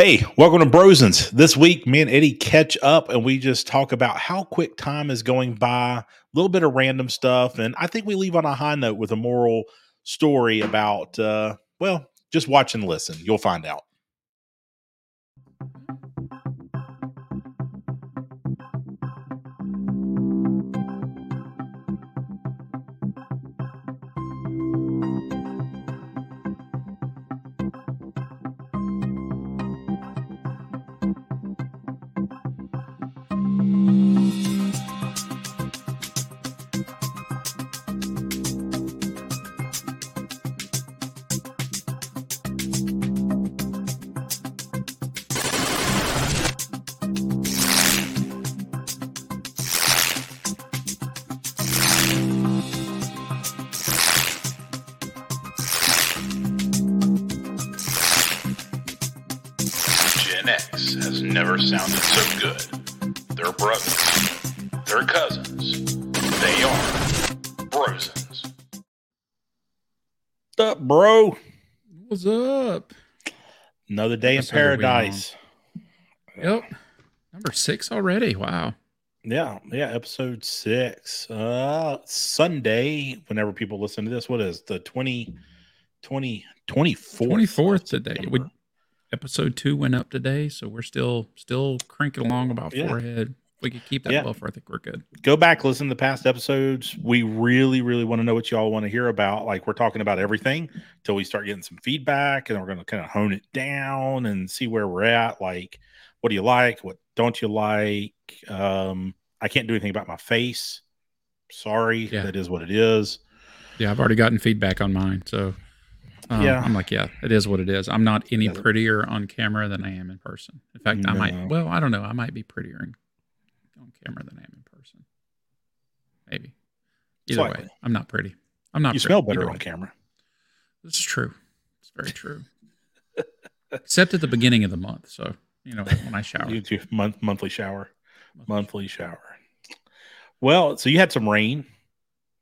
Hey, welcome to Brosens. This week, me and Eddie catch up and we just talk about how quick time is going by, a little bit of random stuff. And I think we leave on a high note with a moral story about, uh, well, just watch and listen. You'll find out. Another day in paradise. Yep. Number six already. Wow. Yeah, yeah, episode six. Uh Sunday, whenever people listen to this, what is the 20 20 24th? 24th today. We, episode two went up today, so we're still still cranking along about Yeah. forehead. We could keep that Yeah. buffer, I think we're good. go back listen to the past episodes we really really want to know what y'all want to hear about like we're talking about everything till we start getting some feedback and we're going to kind of hone it down and see where we're at like what do you like what don't you like um i can't do anything about my face sorry Yeah. that is what it is Yeah, I've already gotten feedback on mine, so um, Yeah. I'm like, yeah, it is what it is. I'm not any prettier on camera than I am in person. In fact, I might. Well, I don't know. I might be prettier in, on camera than I am in person. Maybe. Either way, I'm not pretty. I'm not. you pretty. smell better Either on way. camera This is true. It's very true. Except at the beginning of the month. So, you know, when I shower. you do month monthly shower monthly shower well so you had some rain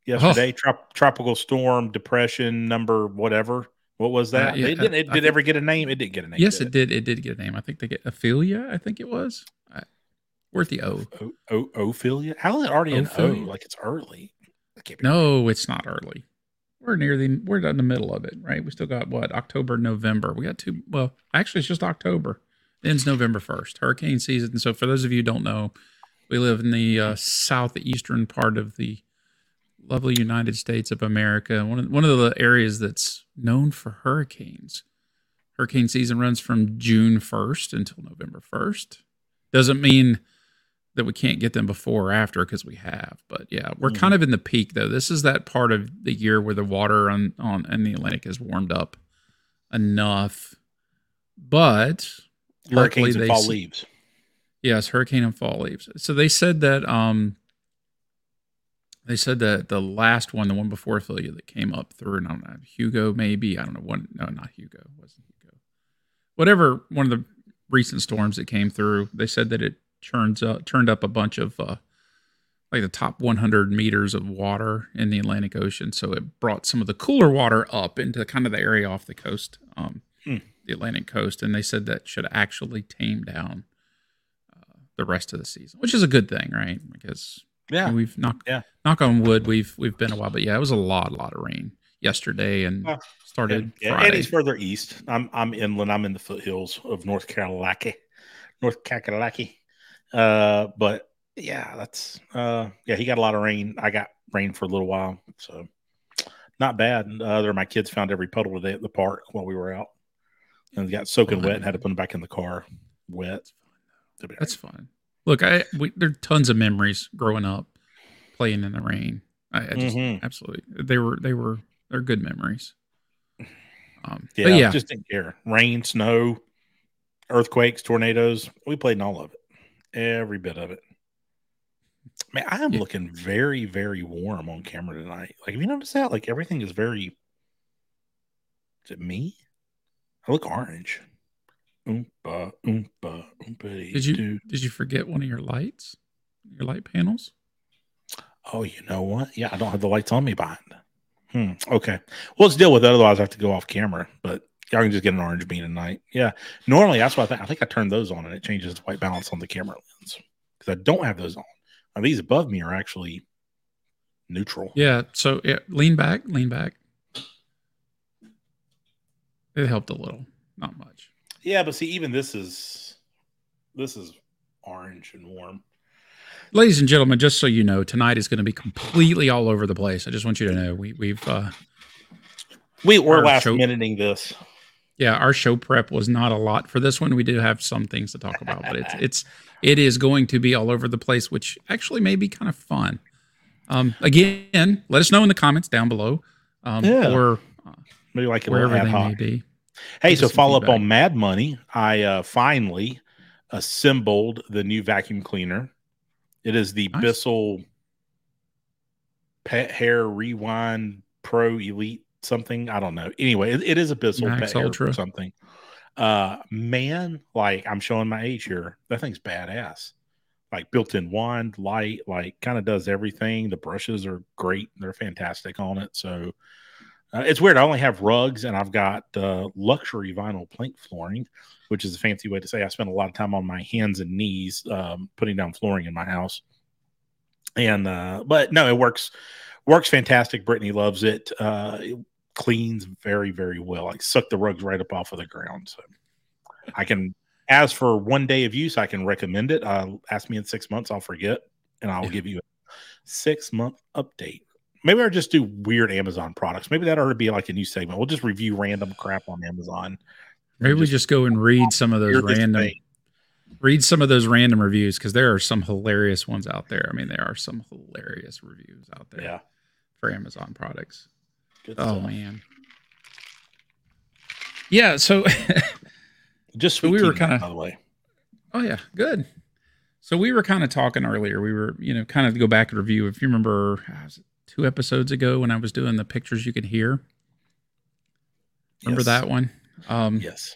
yesterday trop- tropical storm depression number whatever what was that Uh, yeah, it didn't it I did think- ever get a name it didn't get a name Yes, did it did. It did get a name. I think they get Ophelia, I think it was. Worth the O. O- o- Ophelia? How is it already an O? Like it's early. No, it's not early. We're near the we're in the middle of it, right? We still got what October, November. We got two. Well, actually, it's just October. It ends November first, hurricane season. So, for those of you who don't know, we live in the uh, southeastern part of the lovely United States of America. One of one of the areas that's known for hurricanes. Hurricane season runs from June first until November first. Doesn't mean that we can't get them before or after because we have. But yeah, we're kind of in the peak though. This is that part of the year where the water on on in the Atlantic has warmed up enough. But hurricanes and they fall s- leaves. Yes, hurricane and fall leaves. So they said that um they said that the last one, the one before Ophelia that came up through, and I don't know, Hugo maybe, I don't know, one no, not Hugo, it wasn't Hugo. Whatever one of the recent storms that came through, they said that it turns up turned up a bunch of uh like the top 100 meters of water in the Atlantic Ocean. So it brought some of the cooler water up into kind of the area off the coast, um, Hmm. the Atlantic coast. And they said that should actually tame down uh, the rest of the season, which is a good thing, right? Because Yeah. we've knock Yeah. knock on wood, we've we've been a while, but yeah, it was a lot, a lot of rain yesterday and Well, started Yeah, Friday. Eddie's further east. I'm I'm inland. I'm in the foothills of North Carolina. North Kakalaki. Uh, but yeah, that's uh yeah, he got a lot of rain. I got rain for a little while, so not bad. Uh, other my kids found every puddle today at the park while we were out. And got soaking wet and had to put them back in the car wet. They'll be all That's fun. Look, I we, there are tons of memories growing up playing in the rain. I, I just Mhm. absolutely they were they were they're good memories. Um, Yeah, yeah, just didn't care. Rain, snow, earthquakes, tornadoes. We played in all of it, every bit of it. Man, I am Yeah. looking very, very warm on camera tonight. Like, have you noticed that? Like, everything is very. Is it me? I look orange. Oompa, oompa, oompa. did you did you forget one of your lights, your light panels? Oh, you know what? Yeah, I don't have the lights on me behind. Hmm. Okay. Well, let's deal with it. Otherwise, I have to go off camera. But I can just get an orange bean tonight. Yeah. Normally, that's why I think I think I turned those on and it changes the white balance on the camera lens because I don't have those on. Now these above me are actually neutral. Yeah. So yeah, lean back, lean back. It helped a little, not much. Yeah, but see, even this is this is orange and warm. Ladies and gentlemen, just so you know, tonight is going to be completely all over the place. I just want you to know we we've uh We were last minuting this. Yeah, our show prep was not a lot for this one. We do have some things to talk about, but it's it's it is going to be all over the place, which actually may be kind of fun. Um, again, let us know in the comments down below, um, Yeah. or Maybe like wherever they may be. Hey, Give so follow up on Mad Money. I uh, finally assembled the new vacuum cleaner. It is the Nice. Bissell Pet Hair Rewind Pro Elite something. I don't know. Anyway, it, it is a Bissell Max Pet Ultra. Hair something. Uh, man, like I'm showing my age here. That thing's badass. Like built-in wand, light, like kind of does everything. The brushes are great. They're fantastic on it. So uh, it's weird. I only have rugs and I've got uh, luxury vinyl plank flooring, which is a fancy way to say I spend a lot of time on my hands and knees um, putting down flooring in my house. And uh, but no, it works works fantastic. Brittany loves it. Uh, cleans very very well. Like suck the rugs right up off of the ground. So I can. As for one day of use, I can recommend it. Uh, ask me in six months, I'll forget, and I'll Yeah. give you a six month update. Maybe I'll just do weird Amazon products. Maybe that ought to be like a new segment. We'll just review random crap on Amazon. Maybe we just go and read some of those random thing. read some of those random reviews because there are some hilarious ones out there. I mean, there are some hilarious reviews out there Yeah. for Amazon products. Good Oh stuff. man. Yeah, so Just So we were kinda- by the way. oh yeah, good. So we were kind of talking earlier. We were, you know, kind of go back and review. If you remember, uh, two episodes ago when I was doing the pictures you could hear. Remember Yes. that one? Um, Yes.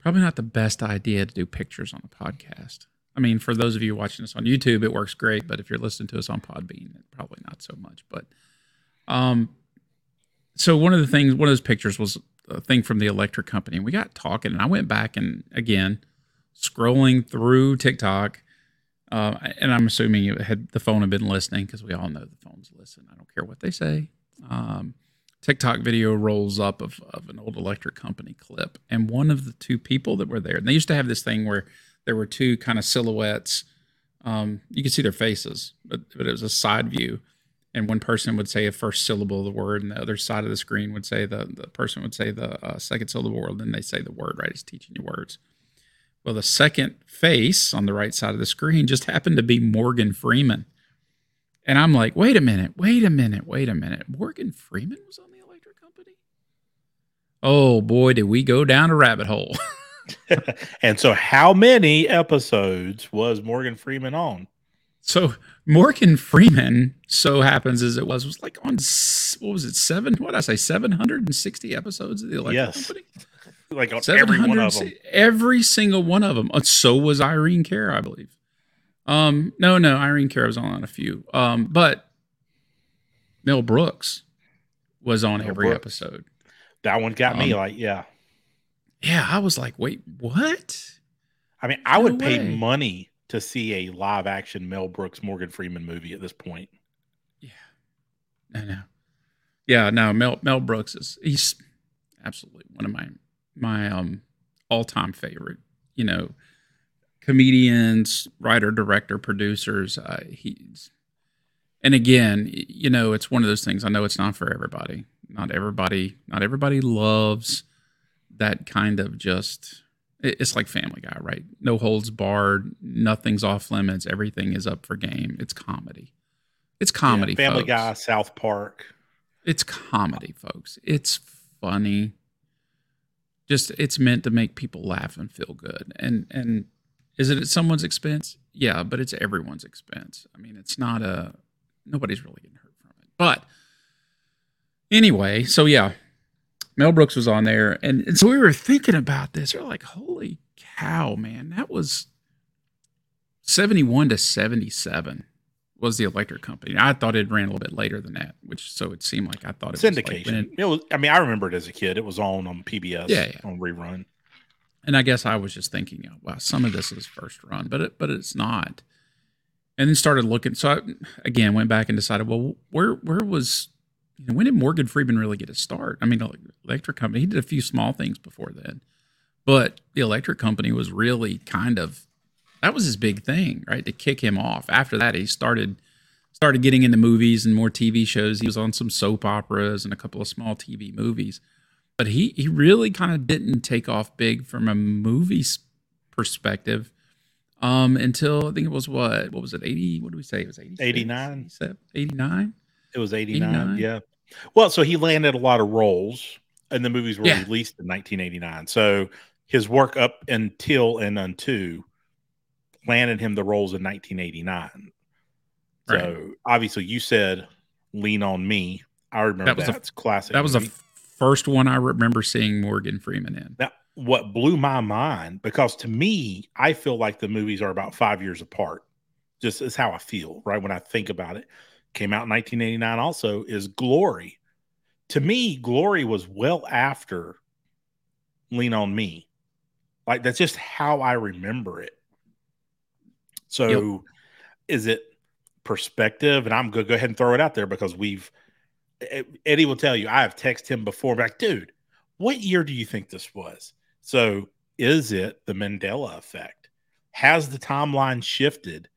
probably not the best idea to do pictures on a podcast. I mean, for those of you watching us on YouTube, it works great, but if you're listening to us on Podbean, probably not so much. But um, so one of the things, one of those pictures was a thing from the electric company. And We got talking, and I went back and again scrolling through TikTok, uh, and I'm assuming it had the phone had been listening because we all know the phones listen. I don't care what they say. Um, TikTok video rolls up of, of an old electric company clip. And one of the two people that were there, and they used to have this thing where there were two kind of silhouettes. Um, you could see their faces, but, but it was a side view. And one person would say a first syllable of the word, and the other side of the screen would say the, the person would say the uh, second syllable word, and they say the word, right? It's teaching you words. Well, the second face on the right side of the screen just happened to be Morgan Freeman. And I'm like, wait a minute, wait a minute, wait a minute. Morgan Freeman was on the electric company? Oh boy, did we go down a rabbit hole. and so, how many episodes was Morgan Freeman on? So Morgan Freeman, so happens as it was, was like on what was it, seven? What did I say, seven hundred and sixty episodes of the electric Yes. company? Like on every one of 700 them. Every single one of them. Uh, So was Irene Cara, I believe. Um, no, no, Irene Cara was on a few. Um, but Mel Brooks was on Mel every Brooks. episode. That one got me Um, like, yeah. Yeah, I was like, wait, what? I mean, I no would pay money to see a live action Mel Brooks Morgan Freeman movie at this point. Yeah, I know. Yeah, no, Mel Mel Brooks is he's absolutely one of my my um all time favorite. You know, comedians, writer, director, producers. Uh, he's and again, you know, it's one of those things. I know it's not for everybody. Not everybody. Not everybody loves that kind of just. It- It's like Family Guy, right? No holds barred. Nothing's off limits. Everything is up for game. It's comedy. It's comedy. Yeah, Family folks. Guy, South Park. It's comedy, folks. It's funny. Just it's meant to make people laugh and feel good. And and is it at someone's expense? Yeah, but it's everyone's expense. I mean, it's not a nobody's really getting hurt from it. But anyway, so yeah, Mel Brooks was on there, and, and so we were thinking about this. We're like, holy cow, man, that was seventy-one to seventy-seven was the electric company. I thought it ran a little bit later than that, which so it seemed like I thought it was like syndication. when it- it, was. I mean, I remember it as a kid. It was on on PBS. Yeah, yeah. on rerun. and I guess I was just thinking, oh, wow, some of this is first run, but it, but it's not. And then started looking. So I, again, went back and decided, well, where where was you know when did Morgan Freeman really get a start? I mean, electric company. He did a few small things before then, but the electric company was really kind of that was his big thing, right? To kick him off. After that, he started started getting into movies and more TV shows. He was on some soap operas and a couple of small TV movies but he he really kind of didn't take off big from a movie perspective um until I think it was what what was it 80 what do we say it was 86, 89. 87, 89 It was 89, 89? Yeah. Well, so he landed a lot of roles, and the movies were Yeah. released in 1989. So his work up until and unto landed him the roles in 1989. Right. So obviously, you said "Lean on Me." I remember That was a- that's classic. that was the movie. first one I remember seeing Morgan Freeman in Now, what blew my mind, because to me, I feel like the movies are about five years apart. Just is how I feel, right? When I think about it. Came out in 1989 also, is Glory. To me, Glory was well after Lean on Me. Like, that's just how I remember it. So, is it perspective? And I'm going to go ahead and throw it out there because we've, Eddie will tell you, I have texted him before, like, dude, what year do you think this was? So is it the Mandela effect? Has the timeline shifted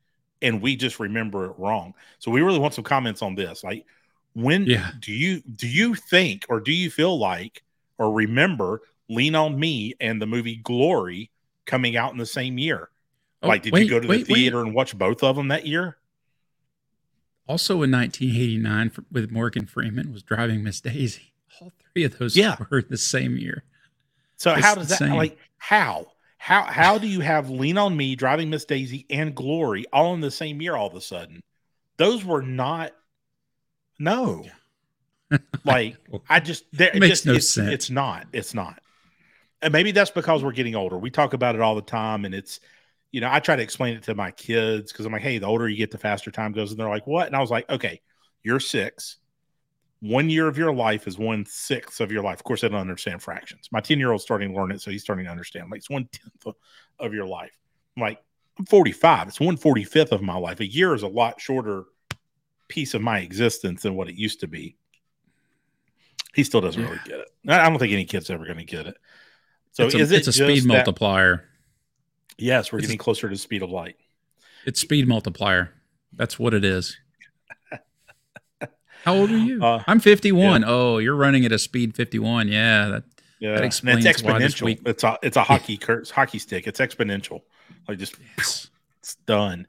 and we just remember it wrong? So we really want some comments on this. Like when Yeah. do you do you think or do you feel like or remember Lean on Me and the movie Glory coming out in the same year? Oh, like did wait, you go to wait, the wait. theater and watch both of them that year? also in 1989 for, with Morgan Freeman was Driving Miss Daisy all three of those Yeah. were the same year So It's how does that like how? How how do you have Lean on Me, Driving Miss Daisy, and Glory all in the same year all of a sudden? Those were not no. Like I just there it Makes just, no it's, sense. It's not. It's not. And maybe that's because we're getting older. We talk about it all the time, and it's you know I try to explain it to my kids because I'm like, hey, the older you get, the faster time goes, and they're like, what? And I was like, okay, you're six. One year of your life is one sixth of your life. Of course, I don't understand fractions. My 10 year old's starting to learn it, so he's starting to understand. Like, it's one tenth of, your life. I'm like, I'm 45. It's one 45th of my life. A year is a lot shorter piece of my existence than what it used to be. He still doesn't really get it. I don't think any kid's ever going to get it. So it's a, is it it's a speed that- multiplier Yes, we're it's a- getting closer to the speed of light. It's speed multiplier. That's what it is. How old are you? Uh, I'm 51. Oh, you're running at a speed 51. Yeah. That, Yeah, and explains it's why this exponential. week- It's a it's a hockey cur- hockey stick. It's exponential. Like just yes. it's done.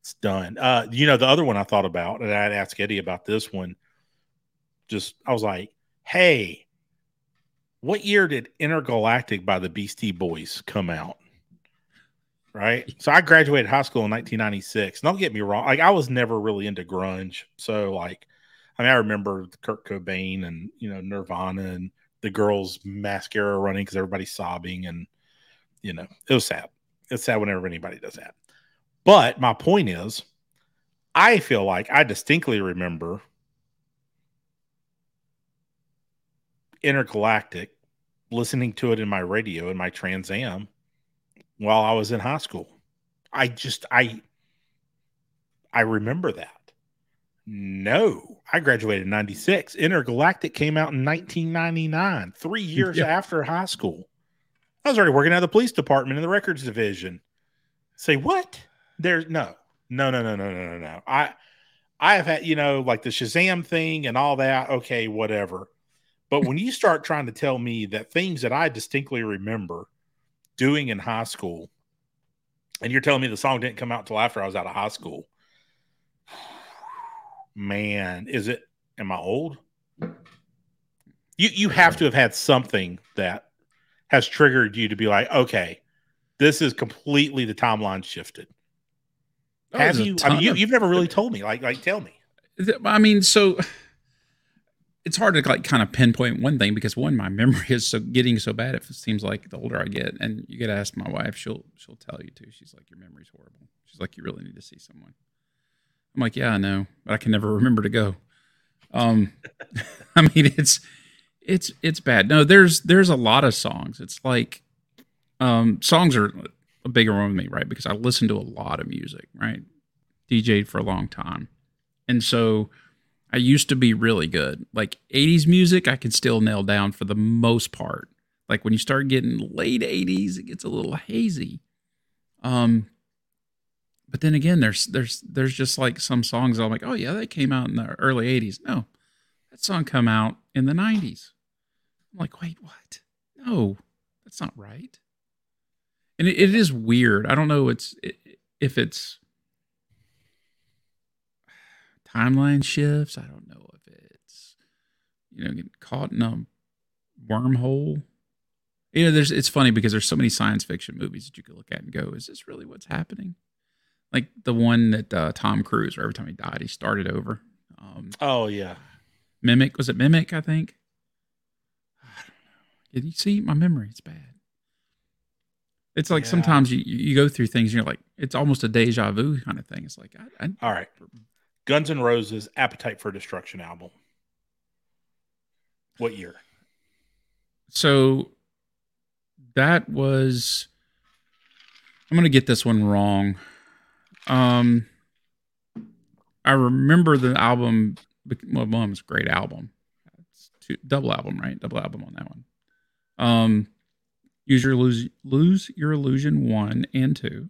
It's done. Uh, you know, the other one I thought about, and I'd ask Eddie about this one. Just I was like, hey, what year did Intergalactic by the Beastie Boys come out? Right. So I graduated high school in 1996. Don't get me wrong. Like I was never really into grunge. So like, I mean, I remember Kurt Cobain and you know Nirvana and the girls' mascara running because everybody's sobbing and you know it was sad. It's sad whenever anybody does that. But my point is, I feel like I distinctly remember Intergalactic listening to it in my radio in my Trans Am while I was in high school. I just I I remember that. No, I graduated in 96. Intergalactic came out in 1999, three years Yeah. after high school. I was already working at the police department in the records division. Say what? There's no, no, no, no, no, no, no, no. I, I have had, you know, like the Shazam thing and all that. Okay, whatever. But when you start trying to tell me that things that I distinctly remember doing in high school, and you're telling me the song didn't come out until after I was out of high school, man, is it? Am I old? You you have to have had something that has triggered you to be like, okay, this is completely the timeline shifted. Oh, have you? I mean, you, you've never really told me. Like, like, tell me. I mean, so it's hard to like kind of pinpoint one thing because one, my memory is so getting so bad. It seems like the older I get, and you get to ask my wife, she'll she'll tell you too. She's like, your memory's horrible. She's like, you really need to see someone. I'm like, yeah, I know, but I can never remember to go. Um, I mean, it's it's it's bad. No, there's there's a lot of songs. It's like um songs are a bigger one with me, right? Because I listen to a lot of music, right? DJed for a long time. And so I used to be really good. Like 80s music, I can still nail down for the most part. Like when you start getting late 80s, it gets a little hazy. Um, but then again, there's there's there's just like some songs I'm like, oh yeah, they came out in the early 80s. No, that song come out in the 90s. I'm like, wait, what? No, that's not right. And it, it is weird. I don't know it's if it's timeline shifts. I don't know if it's you know getting caught in a wormhole. You know, there's it's funny because there's so many science fiction movies that you could look at and go, "Is this really what's happening?" Like the one that uh, Tom Cruise, where every time he died, he started over. Um, oh yeah, Mimic was it Mimic? I think. Did you see my memory? It's bad. It's like Yeah. sometimes you you go through things and you're like, it's almost a deja vu kind of thing. It's like, I, I, All right. Guns N' Roses Appetite for Destruction album. What year? so that was i'm gonna get this one wrong um i remember the album well a great album it's two, double album right double album on that one um use your lose lose your illusion one and two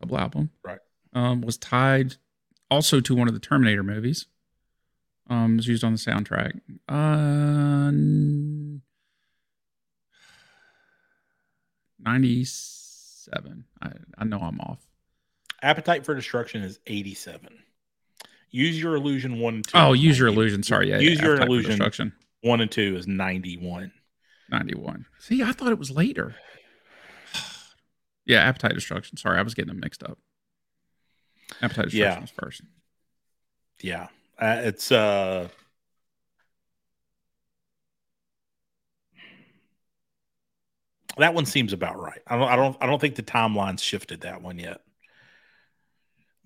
double album Right. um was tied also to one of the terminator movies um was used on the soundtrack uh 97. I, I know I'm off. Appetite for Destruction is 87. Use Your Illusion 1 and 2. Oh, use your illusion. Sorry. Yeah. Use yeah, Your Appetite Illusion Destruction. 1 and 2 is 91. 91. See, I thought it was later. yeah. Appetite Destruction. Sorry. I was getting them mixed up. Appetite Destruction Yeah. was first. Yeah. Uh, it's uh That one seems about right. I don't I don't I don't think the timeline's shifted that one yet.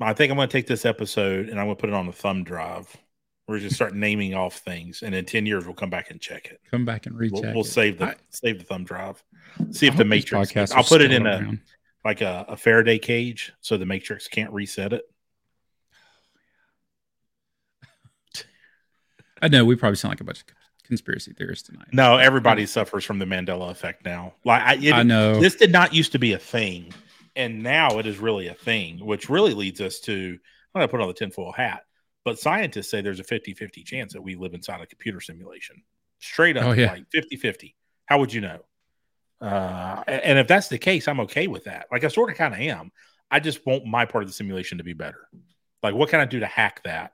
I think I'm going to take this episode and I'm going to put it on the thumb drive. We're just start naming off things and in 10 years we'll come back and check it. Come back and recheck. We'll, we'll save the I- save the thumb drive. See if the matrix I'll put it in a like a, a Faraday cage so the matrix can't reset it. I know we probably sound like a bunch of conspiracy theorists tonight. No, everybody suffers from the Mandela effect now. Like I, it, I know. this did not used to be a thing, and now it is really a thing, which really leads us to I'm going to put on the tinfoil hat. But scientists say there's a 50 50 chance that we live inside a computer simulation. Straight up, Oh, yeah. like 50 50. How would you know? Uh, and if that's the case, I'm okay with that. Like I sort of kind of am. I just want my part of the simulation to be better. Like, what can I do to hack that?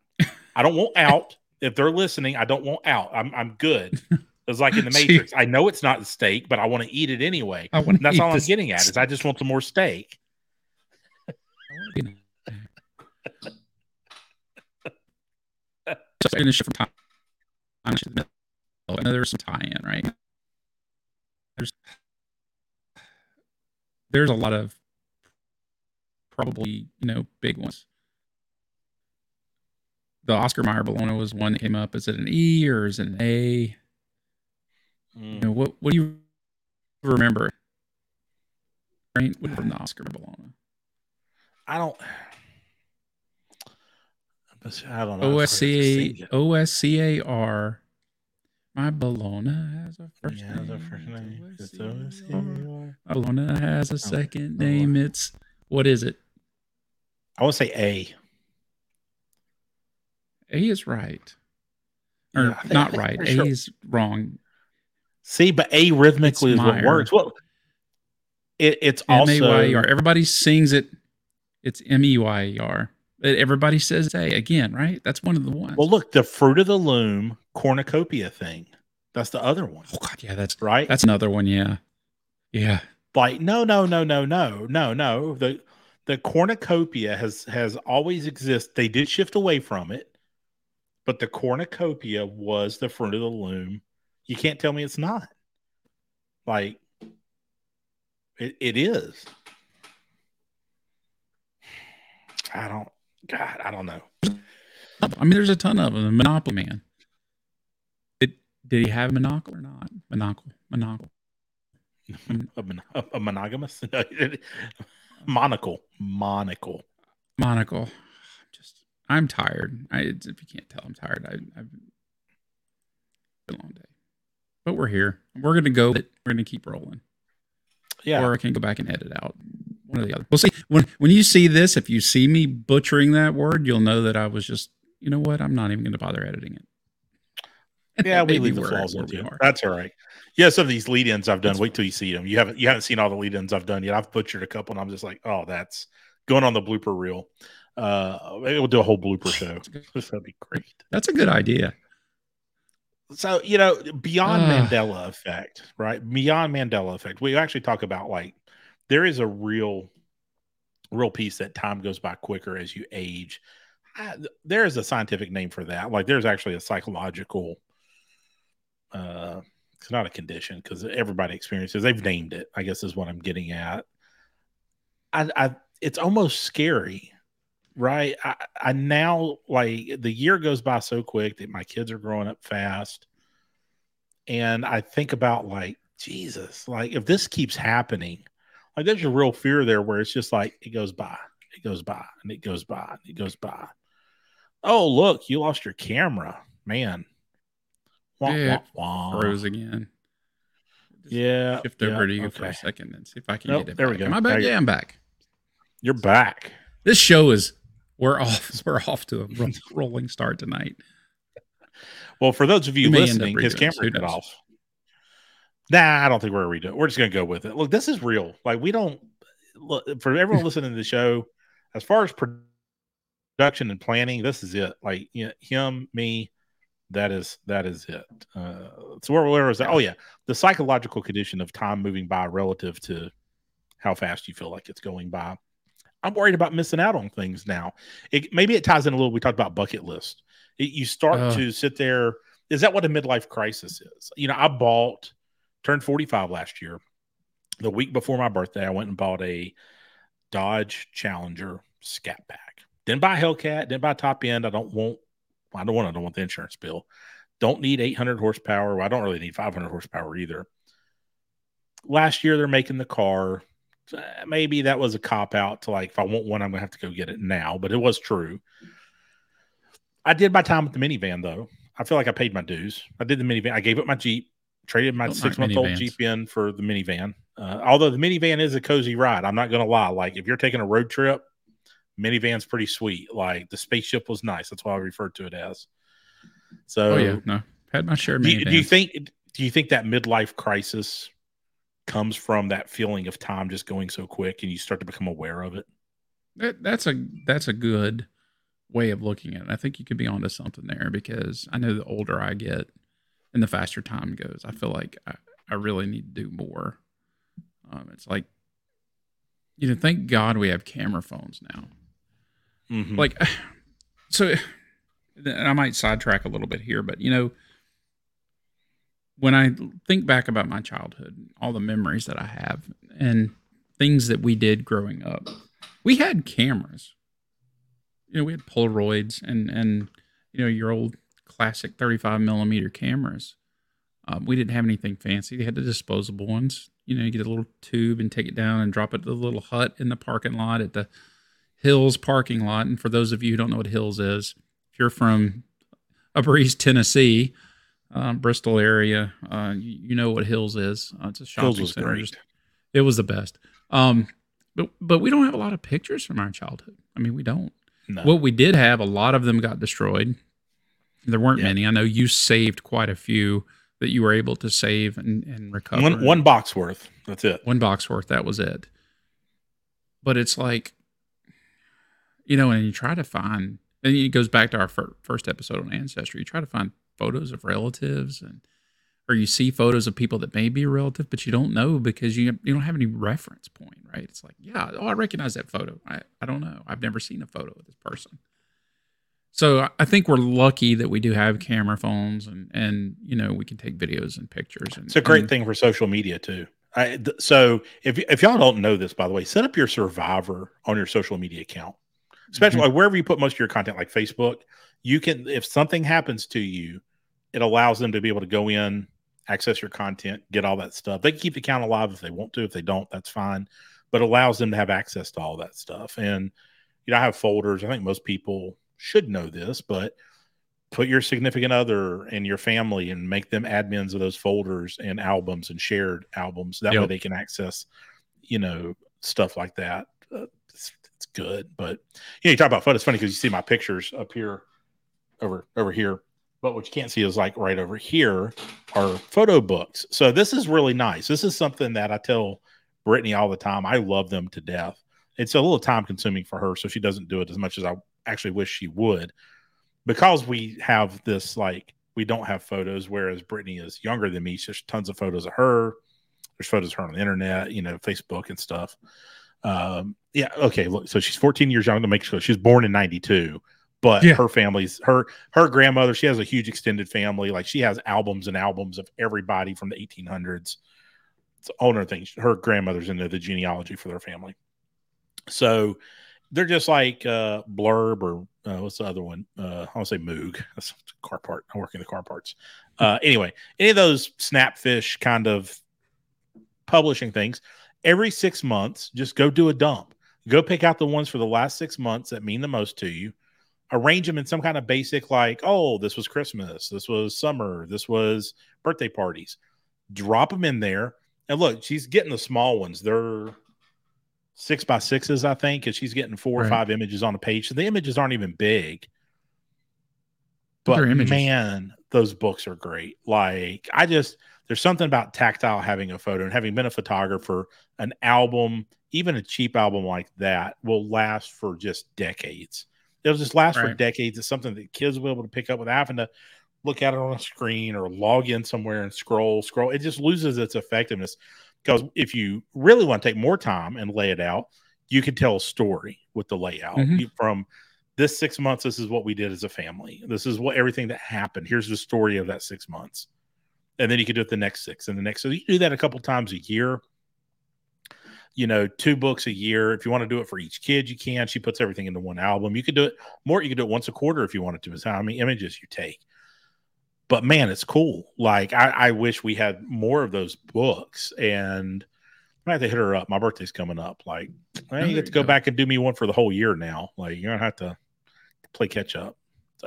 I don't want out. If they're listening, I don't want out. I'm I'm good. It's like in the Matrix. I know it's not steak, but I want to eat it anyway. I want that's all I'm getting at is I just want some more steak. Just finish it from time. I know there's some tie-in, right? There's there's a lot of probably you know big ones. The Oscar Mayer Bologna was one that came up. Is it an E or is it an A? Mm. You know, what what do you remember? Right, what from the Oscar Bologna? I don't. I don't know. OSCA. OSCAR. My Bologna has a first Yeah, name. the first name. It's OSCAR. Bologna has a oh, second oh. name. It's what is it? I to say A. A is right. Or Yeah, think- not right. pretty A sure- is wrong. See, but A rhythmically It's is what works. Well, it, it's also A Y R. Everybody sings it. It's M E Y E R. Everybody says A again, right? That's one of the ones. well. Look, the fruit of the loom cornucopia thing. That's the other one, oh God, yeah, that's right? that's another one. Yeah, yeah. like no no no no no no no the the cornucopia has has always existed they did shift away from it but the cornucopia was the fruit of the loom you can't tell me it's not like it, it is i don't God, I don't know. I mean, there's a ton of them. Monopoly Man. Did did he have a monocle or not? Monocle, monocle. A, mon- a monogamous monocle, monocle. Monocle. Just, I'm tired. I, if you can't tell, I'm tired. I, I've been a long day, but we're here. We're gonna go. We're gonna keep rolling. Yeah, Or I can go back and edit out one or the other. We'll see. When when you see this, if you see me butchering that word, you'll know that I was just. You know what? I'm not even going to bother editing it. Yeah, we leave the flaws where we are. That's all right. Yeah, some of these lead-ins I've done. That's wait till you see them. You haven't you haven't seen all the lead-ins I've done yet. I've butchered a couple, and I'm just like, oh, that's going on the blooper reel. Uh, maybe we'll do a whole blooper show. That'd be great. That's a good idea. So you know, beyond. Mandela effect, right? Beyond Mandela effect, we actually talk about like there is a real, real piece that time goes by quicker as you age. I, there is a scientific name for that. Like there's actually a psychological, uh, it's not a condition because everybody experiences. They've named it. I guess is what I'm getting at. I, I it's almost scary right I, I now like the year goes by so quick that my kids are growing up fast and i think about like jesus like if this keeps happening like there's a real fear there where it's just like it goes by it goes by and it goes by and it goes by oh look you lost your camera man wah, Yeah, wah, wah. Froze again. Just yeah Shift yeah, over to you for a second and see if I can Nope, get it. there we go. Am I back? Yeah, I'm back. you're back This show is we're off. We're off to a rolling start tonight. Well, for those of you We may end up listening, his camera knows? off. Nah, I don't think we're gonna redo it. We're just gonna go with it. Look, this is real. Like we don't look for everyone listening to the show. As far as production and planning, this is it. Like you know, him, me, that is that is it. Uh, so where where was that? Oh yeah, the psychological condition of time moving by relative to how fast you feel like it's going by. I'm worried about missing out on things now. It, maybe it ties in a little. We talked about bucket list. It, you start Ugh. to sit there. Is that what a midlife crisis is? You know, I bought, turned 45 last year. The week before my birthday, I went and bought a Dodge Challenger Scat Pack. Didn't buy Hellcat. Didn't buy top end. I don't want. I don't want. I don't want the insurance bill. Don't need 800 horsepower. Well, I don't really need 500 horsepower either. Last year, they're making the car uh, maybe that was a cop out to like if I want one, I'm gonna have to go get it now. But it was true. I did my time with the minivan though. I feel like I paid my dues. I did the minivan. I gave up my Jeep, traded my Don't six month old. Jeep in for the minivan. Uh, although the minivan is a cozy ride, I'm not gonna lie. Like if you're taking a road trip, minivan's pretty sweet. Like the spaceship was nice. That's why I referred to it as. So Oh yeah, no, had my share of do do you think do you think that midlife crisis comes from that feeling of time just going so quick and you start to become aware of it That, that's a that's a good way of looking at it. I think you could be onto something there because I know the older I get and the faster time goes, I feel like I, I really need to do more. Um, it's like, you know, thank God we have camera phones now. Mhm. Like, so, and I might sidetrack a little bit here, but you know, when I think back about my childhood, all the memories that I have, and things that we did growing up, we had cameras. You know, we had Polaroids and and you know your old classic 35 millimeter cameras. Um, we didn't have anything fancy. They had the disposable ones. You know, you get a little tube and take it down and drop it to the little hut in the parking lot at the Hills parking lot. And for those of you who don't know what Hills is, if you're from Upper East Tennessee, um, Bristol area, uh, you, you know what Hills is. Uh, it's a shopping center. Just- it was the best. Um, but but we don't have a lot of pictures from our childhood. I mean, we don't. No. What we did have, a lot of them got destroyed. There weren't Yeah. many. I know you saved quite a few that you were able to save and, and recover. one one box worth. That's it. one box worth. That was it. But it's like, you know, and you try to find, and it goes back to our fir- first episode on ancestry. You try to find photos of relatives, and or you see photos of people that may be a relative, but you don't know because you you don't have any reference point, right? It's like, yeah, oh, I recognize that photo. I I don't know. I've never seen a photo of this person. So I- think we're lucky that we do have camera phones and and you know we can take videos and pictures. And It's a great and- thing for social media too. I, th- so if if y'all don't know this, by the way, set up your Survivor on your social media account. especially mm-hmm. like wherever you put most of your content, like Facebook. You can, if something happens to you, it allows them to be able to go in, access your content, get all that stuff. They can keep the account alive if they want to. If they don't, that's fine. But allows them to have access to all that stuff. And you know, I have folders. I think most people should know this, but put your significant other and your family and make them admins of those folders and albums and shared albums. That way they can access, you know, stuff like that. Uh, it's, it's good. But you know, you talk about photos. It's funny because you see my pictures up here, over over here. But what you can't see is like right over here are photo books. So this is really nice. This is something that I tell Brittany all the time. I love them to death. It's a little time consuming for her, so she doesn't do it as much as I actually wish she would. Because we have this like we don't have photos, whereas Brittany is younger than me. So there's tons of photos of her. There's photos of her on the internet, you know, Facebook and stuff. Um, yeah, okay. Look, so she's 14 years young to make sure she's born in 92 but Yeah. her family's her her grandmother she has a huge extended family. Like she has albums and albums of everybody from the 1800s it's all her things her grandmother's into the genealogy for their family. So they're just like uh blurb or uh, what's the other one? Uh i want to say moog. That's car part. I work in the car parts. Uh anyway any of those snapfish kind of publishing things every six months just go do a dump. Go pick out the ones for the last six months that mean the most to you arrange them in some kind of basic like oh this was christmas this was summer this was birthday parties. Drop them in there and look she's getting the small ones. They're six by sixes i think and she's getting four or five images on a page. So the images aren't even big. But but they're images. man those books are great. Like i just there's something about tactile having a photo and having been a photographer an album even a cheap album like that will last for just decades it'll just last for decades. It's something that kids will be able to pick up without having to look at it on a screen or log in somewhere and scroll scroll. It just loses its effectiveness because if you really want to take more time and lay it out you can tell a story with the layout. Mhm. You- from this six months this is what we did as a family. This is what everything that happened. Here's the story of that six months. And then you could do it the next six and the next so you do that a couple times a year you know two books a year if you want to do it for each kid you can she puts everything into one album you could do it more you could do it once a quarter if you wanted to is how many images you take but man it's cool like i, I wish we had more of those books and I have to hit her up. My birthday's coming up. Like, well, you get to go go. back and do me one for the whole year now. Like, you're gonna have to play catch up.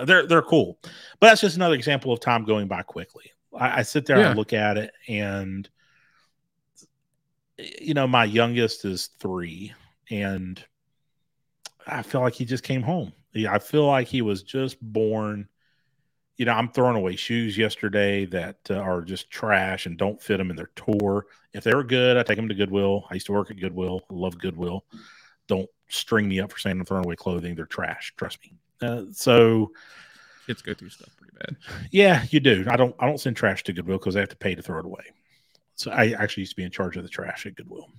They're they're cool, but that's just another example of time going by quickly. I, I sit there Yeah. and look at it, and you know, my youngest is three, and I feel like he just came home. Yeah, I feel like he was just born. You know, I'm throwing away shoes yesterday that uh, are just trash and don't fit them in their tour. If they were good, I take them to Goodwill. I used to work at Goodwill. I love Goodwill. Don't string me up for saying I'm throwing away clothing. They're trash. Trust me. Uh, so Kids go through stuff pretty bad. yeah, you do. I don't. I don't send trash to Goodwill because I have to pay to throw it away. So I actually used to be in charge of the trash at Goodwill.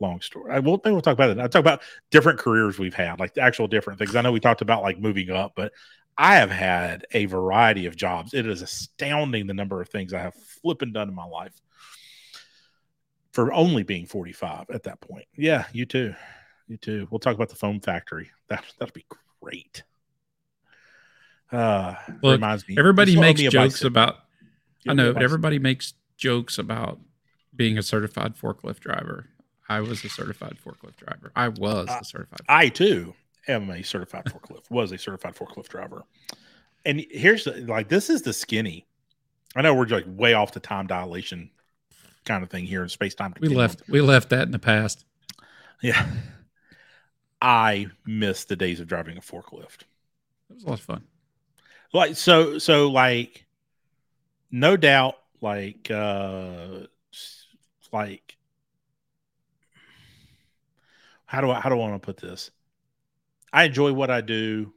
Long story. I will. Maybe we'll talk about it. I talk about different careers we've had, like the actual different things. I know we talked about like moving up, but I have had a variety of jobs. It is astounding the number of things I have flipping done in my life for only being 45 at that point. Yeah, you too. You too. We'll talk about the foam factory. That that'd be great. Uh Look, reminds me. Everybody you still owe makes me jokes about. I owe me a know, but everybody makes jokes about being a certified forklift driver. I was a certified forklift driver. I was Uh, a certified. I too am a certified forklift. Was a certified forklift driver. And here's the, like this is the skinny. I know we're like way off the time dilation kind of thing here in space time. we left. We left that in the past. Yeah. I miss the days of driving a forklift. It was a lot of fun. Like so so like no doubt like uh like how do I how do I want to put this? I enjoy what I do,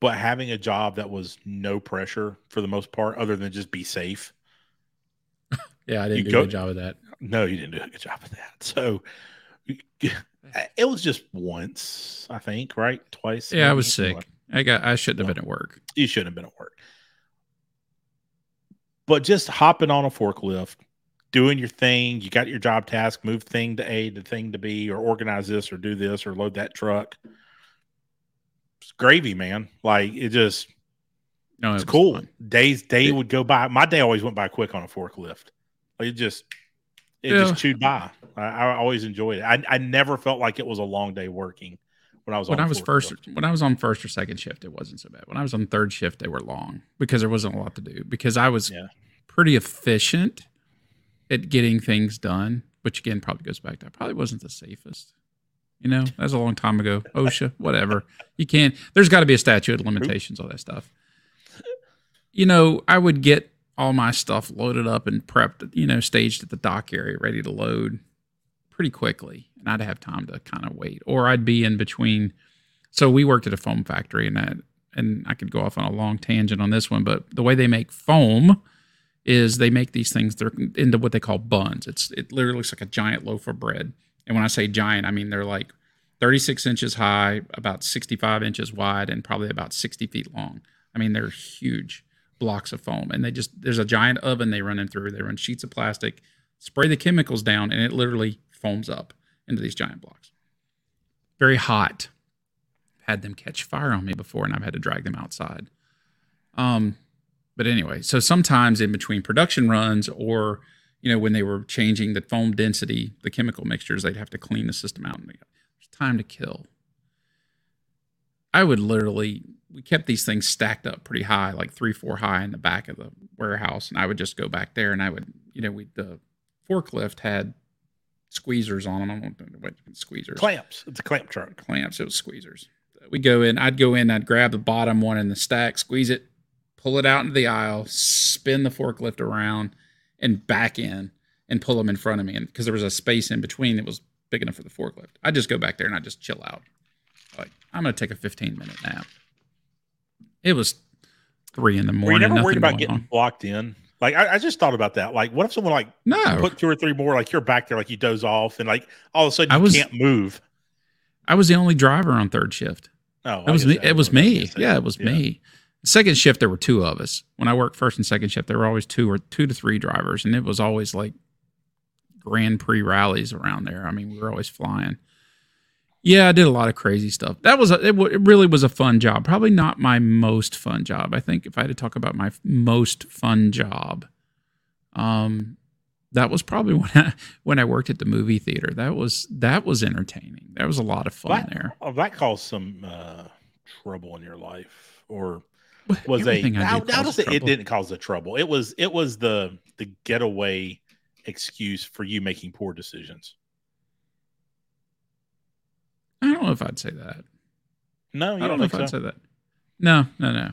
but having a job that was no pressure for the most part, other than just be safe. Yeah, I didn't You do go- a good job of that. No, you didn't do a good job of that. So it was just once, I think, right? Twice. Yeah, I was sick. I got. I shouldn't have been at work. you shouldn't have been at work. But just hopping on a forklift doing your thing. You got your job task, move thing to A to thing to B, or organize this, or do this, or load that truck. It's gravy, man. Like it just No, it's it cool. fun. Days day It- would go by. My day always went by quick on a forklift. Like it just it Yeah. just chewed by. I, I always enjoyed it. I, I never felt like it was a long day working when I was When on I was first, when I was on first or second shift, it wasn't so bad. When I was on third shift, they were long because there wasn't a lot to do. Because I was Yeah. pretty efficient at getting things done, which again probably goes back to I probably wasn't the safest. You know, that was a long time ago. OSHA, whatever. You can't. There's got to be a statute of limitations, all that stuff. You know, I would get all my stuff loaded up and prepped. You know, staged at the dock area, ready to load pretty quickly, and I'd have time to kind of wait, or I'd be in between. So we worked at a foam factory, and that, and I could go off on a long tangent on this one, but the way they make foam is they make these things they're into what they call buns. It's it literally looks like a giant loaf of bread. And when I say giant, I mean they're like 36 inches high, about 65 inches wide, and probably about 60 feet long. I mean they're huge blocks of foam, and they just there's a giant oven they run them through. They run sheets of plastic, spray the chemicals down, and it literally foams up into these giant blocks. Very hot. Had them catch fire on me before, and I've had to drag them outside. Um, but anyway, so sometimes in between production runs or you know when they were changing the foam density, the chemical mixtures, they'd have to clean the system out and there's time to kill. I would literally we kept these things stacked up pretty high, like three, four high in the back of the warehouse, and I would just go back there and I would, you know, we the forklift had squeezers on them. I don't know what squeezers clamps. It's a clamp truck. clamps. It was squeezers. We go in. I'd go in. I'd grab the bottom one in the stack, squeeze it, pull it out into the aisle, spin the forklift around, and back in and pull them in front of me. And because there was a space in between that was big enough for the forklift, I'd just go back there and I'd just chill out. Like I'm gonna take a 15 minute nap. It was three in the Were you morning. never worried about getting on. blocked in? Like I, I just thought about that. Like, what if someone like No, put two or three more? Like you're back there, like you doze off, and like all of a sudden I was- can't move. I was the only driver on third shift. Oh, It was me. It was me. Yeah, it was Yeah. me. Second shift, there were two of us. When I worked first and second shift, there were always two or two to three drivers, and it was always like Grand Prix rallies around there. I mean, we were always flying. Yeah, I did a lot of crazy stuff. That was a, it, w- it really was a fun job. Probably not my most fun job. I think if I had to talk about my f- most fun job, um, that was probably when I when I worked at the movie theater. That was that was entertaining. That was a lot of fun That, there. oh, that caused some uh, trouble in your life, or was Everything a I how, do how causes does it, didn't cause the trouble. It was it was the the getaway excuse for you making poor decisions. I don't know if I'd say that. No, you I don't know if think I'd say that. No, no, no.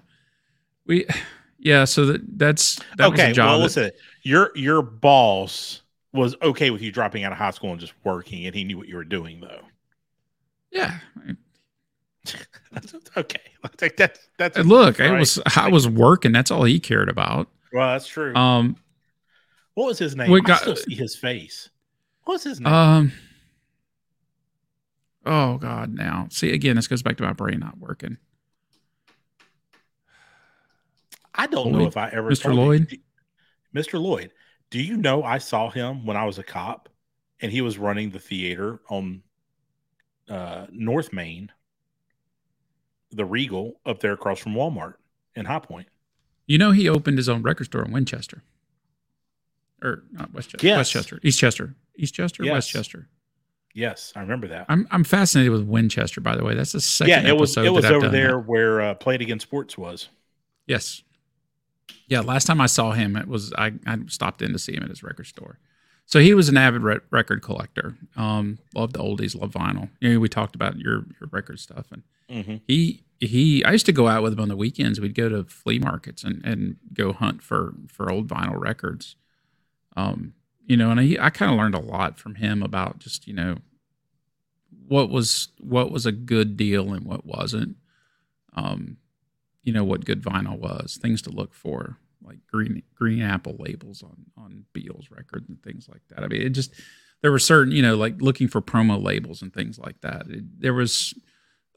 We, yeah. So that that's that okay, was a job. well, that- listen. Your your boss was okay with you dropping out of high school and just working, and he knew what you were doing, though. yeah. That's okay. Like that's that's And look, I was I was working. That's all he cared about. well, that's true. Um, what was his name? we I got- still see his face. What was his name? um. Oh God! Now see again. This goes back to my brain not working. I don't know if I ever Mr. you. Lloyd? Do- Mr. Lloyd. Do you know I saw him when I was a cop, and he was running the theater on uh, North Main, the Regal up there across from Walmart in High Point. You know he opened his own record store in Winchester, or not Westchester, Yes. Westchester, Eastchester, Eastchester, Yes. Westchester. Yes, I remember that. I'm I'm fascinated with Winchester. By the way, that's the second yeah, it was it was over there that. where uh, Play It Again Sports was. Yes. Yeah, last time I saw him, it was I, I stopped in to see him at his record store. So he was an avid re- record collector. Um, loved the oldies, loved vinyl. You know, we talked about your your record stuff, and Mm-hmm. he he. I used to go out with him on the weekends. We'd go to flea markets and and go hunt for for old vinyl records. Um, you know, and I I kind of learned a lot from him about just you know what was what was a good deal and what wasn't. Um, you know what good vinyl was, things to look for, like green green apple labels on on Beatles records and things like that. I mean, it just there were certain, you know, like looking for promo labels and things like that. It, there was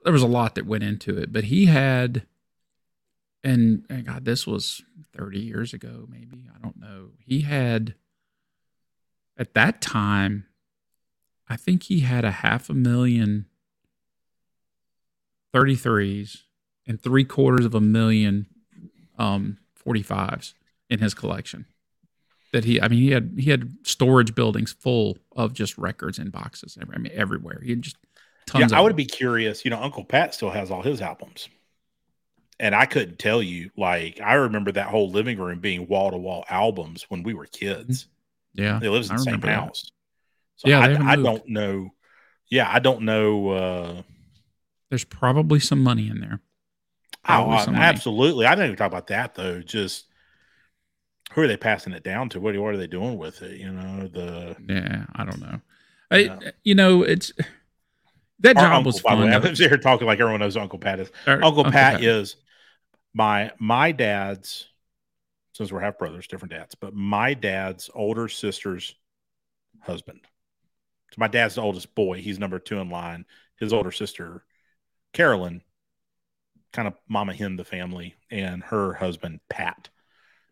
there was a lot that went into it, but he had, and, and God, this was thirty years ago, maybe I don't know. He had at that time, I think he had a half a million 33s and three quarters of a million um, 45s in his collection. That he, I mean, he had he had storage buildings full of just records and boxes. I mean, everywhere. He just tons. Yeah, I would them. be curious. You know, Uncle Pat still has all his albums, and I couldn't tell you. Like, I remember that whole living room being wall to wall albums when we were kids. Yeah, They lives in I the same that. house. So Yeah, I, I don't know. Yeah, I don't know. Uh, There's probably some money in there. oh, absolutely. I didn't even talk about that though. Just who are they passing it down to? What, what are they doing with it? You know, the Yeah, I don't know. I, Yeah. you know, it's that our job uncle, was way, fun. I'm here talking like everyone knows Uncle Pat is. Or- Uncle Pat is my my dad's since we're half brothers, different dads, but my dad's older sister's husband. So my dad's the oldest boy. He's number two in line. His older sister, Carolyn, kind of mama hen the family, and her husband Pat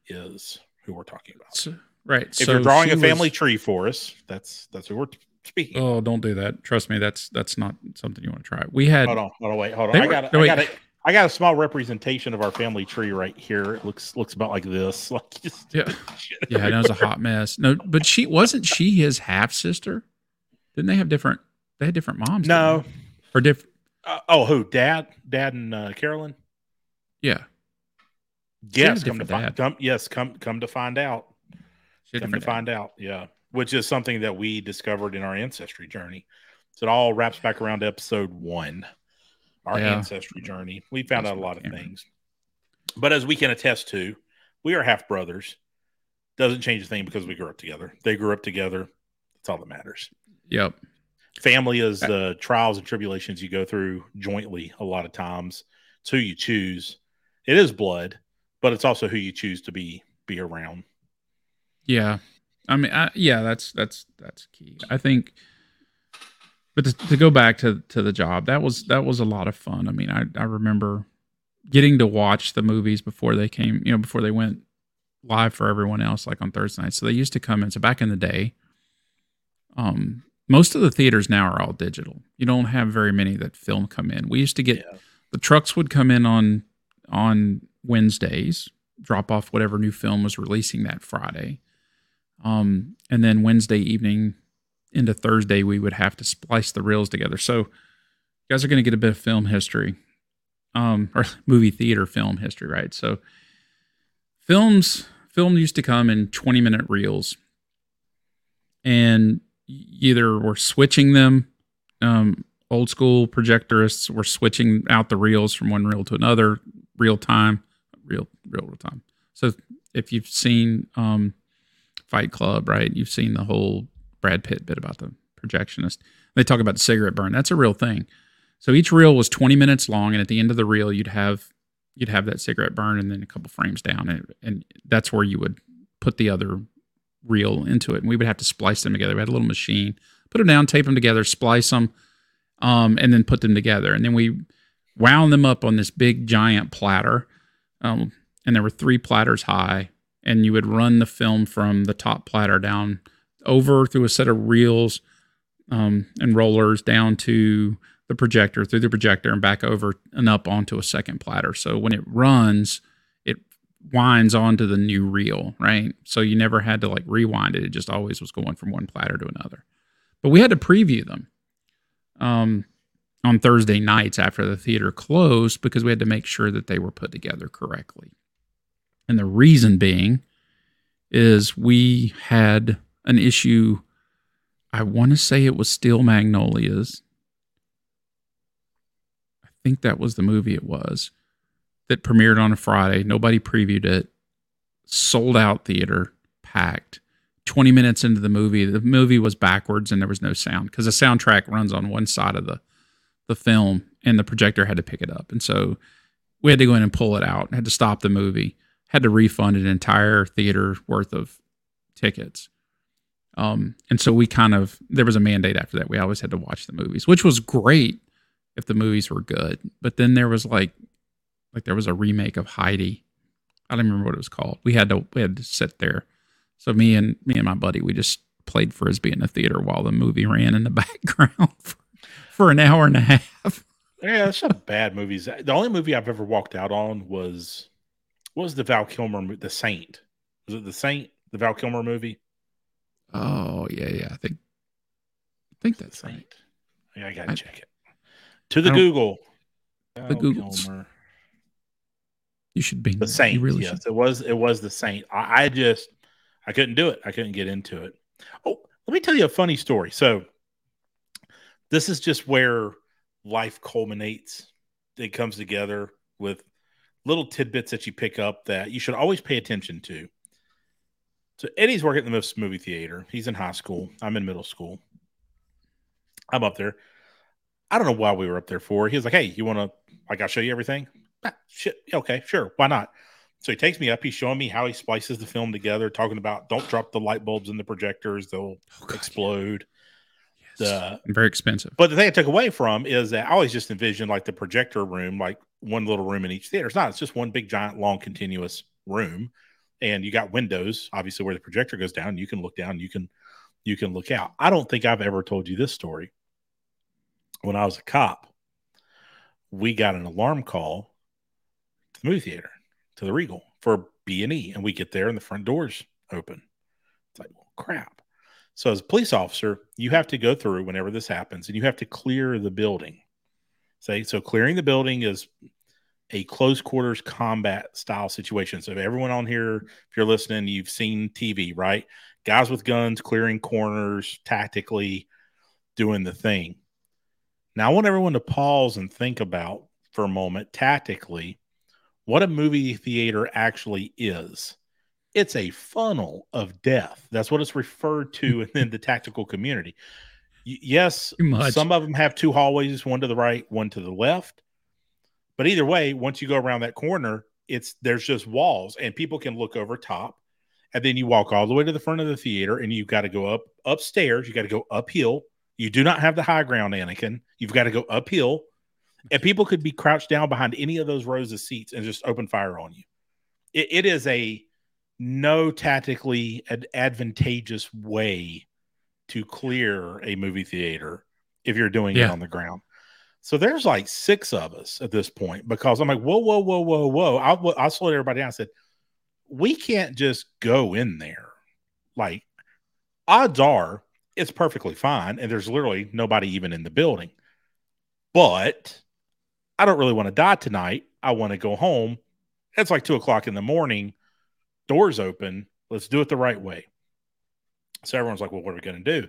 is who we're talking about. So- right. If so you're drawing a family was- tree for us, that's that's who we're speaking. oh, don't do that. Trust me, that's that's not something you want to try. We had hold on, hold on, wait, hold on. I were- got no, I got a, I got a small representation of our family tree right here. It looks looks about like this. Like just Yeah. yeah, It was a hot mess. No, but she wasn't she his half sister? Didn't they have different? They had different moms. No. or different. Uh, oh, who? Dad, Dad, and uh, Carolyn. Yeah, Yes, come to find. dad. Come, yes, come come to find out. Come to different find out. Yeah, which is something that we discovered in our ancestry journey. So it all wraps back around to episode one, our Yeah. ancestry journey. We found That's out a lot of things, but as we can attest to, we are half brothers. Doesn't change a thing because we grew up together. They grew up together. That's all that matters. Yep. Family is uh, the trials and tribulations you go through jointly. A lot of times, it's who you choose. It is blood, but it's also who you choose to be be around. Yeah, I mean, I, yeah, that's that's that's key. I think, but to, to go back to to the job, that was that was a lot of fun. I mean, I I remember getting to watch the movies before they came, you know, before they went live for everyone else, like on Thursday night. So they used to come in. So back in the day, um, most of the theaters now are all digital. You don't have very many that film come in. We used to get Yeah. the trucks would come in on on Wednesdays, drop off whatever new film was releasing that Friday. Um, and then Wednesday evening into Thursday, we would have to splice the reels together. So you guys are going to get a bit of film history, um, or movie theater film history, right? So films, film used to come in 20 minute reels and either we're switching them, um, old school projectorists were switching out the reels from one reel to another real time real real real time so if you've seen um fight club right? You've seen the whole brad pitt bit about the projectionist. They talk about the cigarette burn. That's a real thing. So each reel was 20 minutes long and at the end of the reel you'd have you'd have that cigarette burn and then a couple frames down and, and that's where you would put the other reel into it. And we would have to splice them together. We had a little machine. Put them down tape them together splice them um, and then put them together. And then we wound them up on this big giant platter. Um, and there were three platters high. And you would run the film from the top platter down over through a set of reels um, and rollers down to the projector, through the projector, and back over and up onto a second platter. So when it runs, it winds onto the new reel, right? So you never had to like rewind it. It just always was going from one platter to another. But we had to preview them um, on Thursday nights after the theater closed because we had to make sure that they were put together correctly. And the reason being is we had an issue. I want to say it was Steel Magnolias. I think that was the movie it was that premiered on a Friday. Nobody previewed it. Sold out theater, packed. 20 minutes into the movie, the movie was backwards and there was no sound because the soundtrack runs on one side of the the film and the projector had to pick it up. And so we had to go in and pull it out, had to stop the movie, had to refund an entire theater worth of tickets. Um, and so we kind of there was a mandate after that. We always had to watch the movies, which was great if the movies were good. But then there was like like there was a remake of Heidi. I don't remember what it was called. We had to we had to sit there. So me and me and my buddy, we just played frisbee in the theater while the movie ran in the background for, for an hour and a half. Yeah, it's not bad movies. The only movie I've ever walked out on was what was the Val Kilmer The Saint? Was it The Saint? The Val Kilmer movie? Oh yeah, yeah. I think I think that's The right. Saint. Yeah, I gotta I- check it. To the Google. don't- Google. Val Googles. Kilmer. You should be The Saint. You really yes, should. it was. It was the Saint. I, I just I couldn't do it. I couldn't get into it. Oh, let me tell you a funny story. So this is just where life culminates. It comes together with little tidbits that you pick up that you should always pay attention to. So Eddie's working at the Memphis movie theater. He's in high school. I'm in middle school. I'm up there. I don't know why we were up there for. He was like, "Hey, you want to like I'll show you everything." Ah, shit. Okay, sure. Why not? So he takes me up. He's showing me how he splices the film together, talking about don't drop the light bulbs in the projectors; they'll Oh, God, explode. The very expensive. but the thing I took away from is that I always just envisioned like the projector room, like one little room in each theater. It's not, it's just one big, giant, long, continuous room. And you got windows, obviously, where the projector goes down. You can look down, you can you can look out. I don't think I've ever told you this story. When I was a cop, we got an alarm call to the movie theater, to the Regal for B and E, and we get there and the front doors open. It's like, well, crap. So as a police officer, you have to go through whenever this happens, and you have to clear the building. Say so, clearing the building is a close quarters combat style situation. So if everyone on here, if you're listening, you've seen TV, right? Guys with guns clearing corners tactically, doing the thing. Now I want everyone to pause and think about for a moment tactically what a movie theater actually is. It's a funnel of death. That's what it's referred to mm. in the tactical community. Y- yes, some of them have two hallways, one to the right, one to the left. But either way, once you go around that corner, it's there's just walls and people can look over top. And then you walk all the way to the front of the theater and you've got to go up upstairs. You got to go uphill. You do not have the high ground, Anakin. You've got to go uphill. And people could be crouched down behind any of those rows of seats and just open fire on you. It, it is a no tactically ad- advantageous way to clear a movie theater if you're doing it on the ground. So there's like six of us at this point because I'm like, whoa, whoa, whoa, whoa, whoa. I, I slowed everybody down. I said, we can't just go in there. Like, odds are it's perfectly fine. And there's literally nobody even in the building. But I don't really want to die tonight. I want to go home. It's like two o'clock in the morning. Doors open. Let's do it the right way. So everyone's like, well, what are we going to do?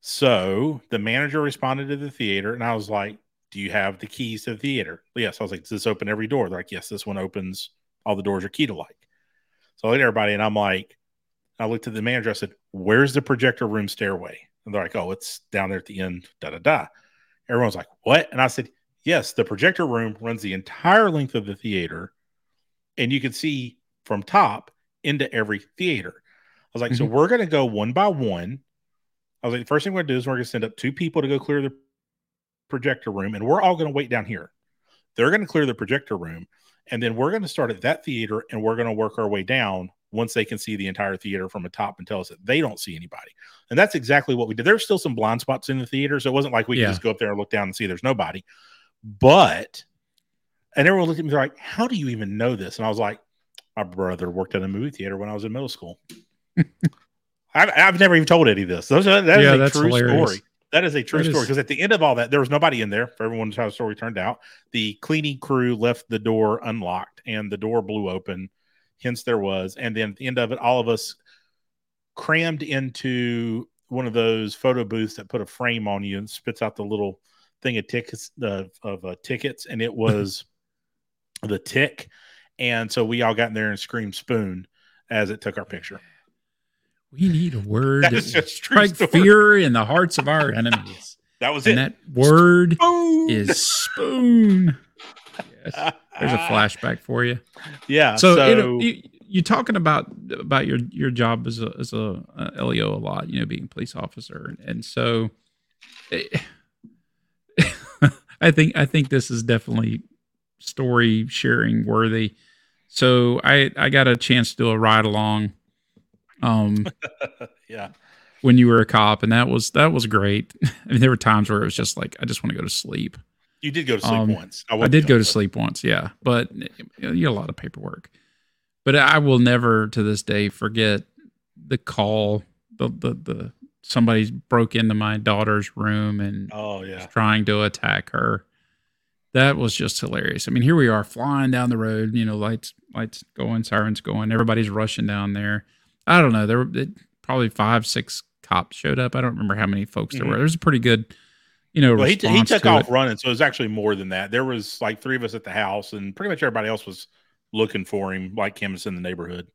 So the manager responded to the theater, and I was like, do you have the keys to the theater? Yes. I was like, does this open every door? They're like, yes, this one opens. All the doors are key to like. So I looked at everybody, and I'm like, I looked at the manager. I said, where's the projector room stairway? And they're like, oh, it's down there at the end, da da da. Everyone's like, what? And I said, yes, the projector room runs the entire length of the theater, and you can see from top into every theater. I was like, so mm-hmm. we're going to go one by one. I was like, the first thing we're going to do is we're going to send up two people to go clear the projector room, and we're all going to wait down here. They're going to clear the projector room, and then we're going to start at that theater, and we're going to work our way down once they can see the entire theater from the top and tell us that they don't see anybody. And that's exactly what we did. There's still some blind spots in the theater, so it wasn't like we Yeah. could just go up there and look down and see there's nobody. But, and everyone looked at me they're like, "How do you even know this?" And I was like, "My brother worked at a movie theater when I was in middle school." I've, I've never even told Eddie this. Those are, that is Yeah, a that's true hilarious. story. That is a true That story is- because at the end of all that, there was nobody in there. For everyone's how the story turned out, the cleaning crew left the door unlocked and the door blew open. Hence, there was. And then at the end of it, all of us crammed into one of those photo booths that put a frame on you and spits out the little thing of tickets of, of uh, tickets, and it was the tick. And so we all got in there and screamed spoon as it took our picture. We need a word That that is will just true strike fear in the hearts of our enemies. That was and it. that word Spoon. is spoon. Yes. There's a flashback for you. Yeah. So, So, you you're talking about about your your job as a as a, uh LEO a lot, you know, being a police officer, and so eh, I think I think this is definitely story sharing worthy. So I I got a chance to do a ride along, um, yeah. when you were a cop, and that was that was great. I mean, there were times where it was just like I just want to go to sleep. You did go to sleep Um, once. I wasn't did go to sleep once, yeah, but you, know, had a lot of paperwork. But I will never, to this day, forget the call. The the the somebody broke into my daughter's room and Oh was yeah. trying to attack her. That was just hilarious. I mean, here we are flying down the road, you know, lights lights going, sirens going, everybody's rushing down there. I don't know, there were it, probably five, six cops showed up. I don't remember how many folks there Mhm. were. There's a pretty good, you know, Well, he, he took to off it. running, so it was actually more than that. There was like three of us at the house, and pretty much everybody else was looking for him, like canvas in the neighborhood.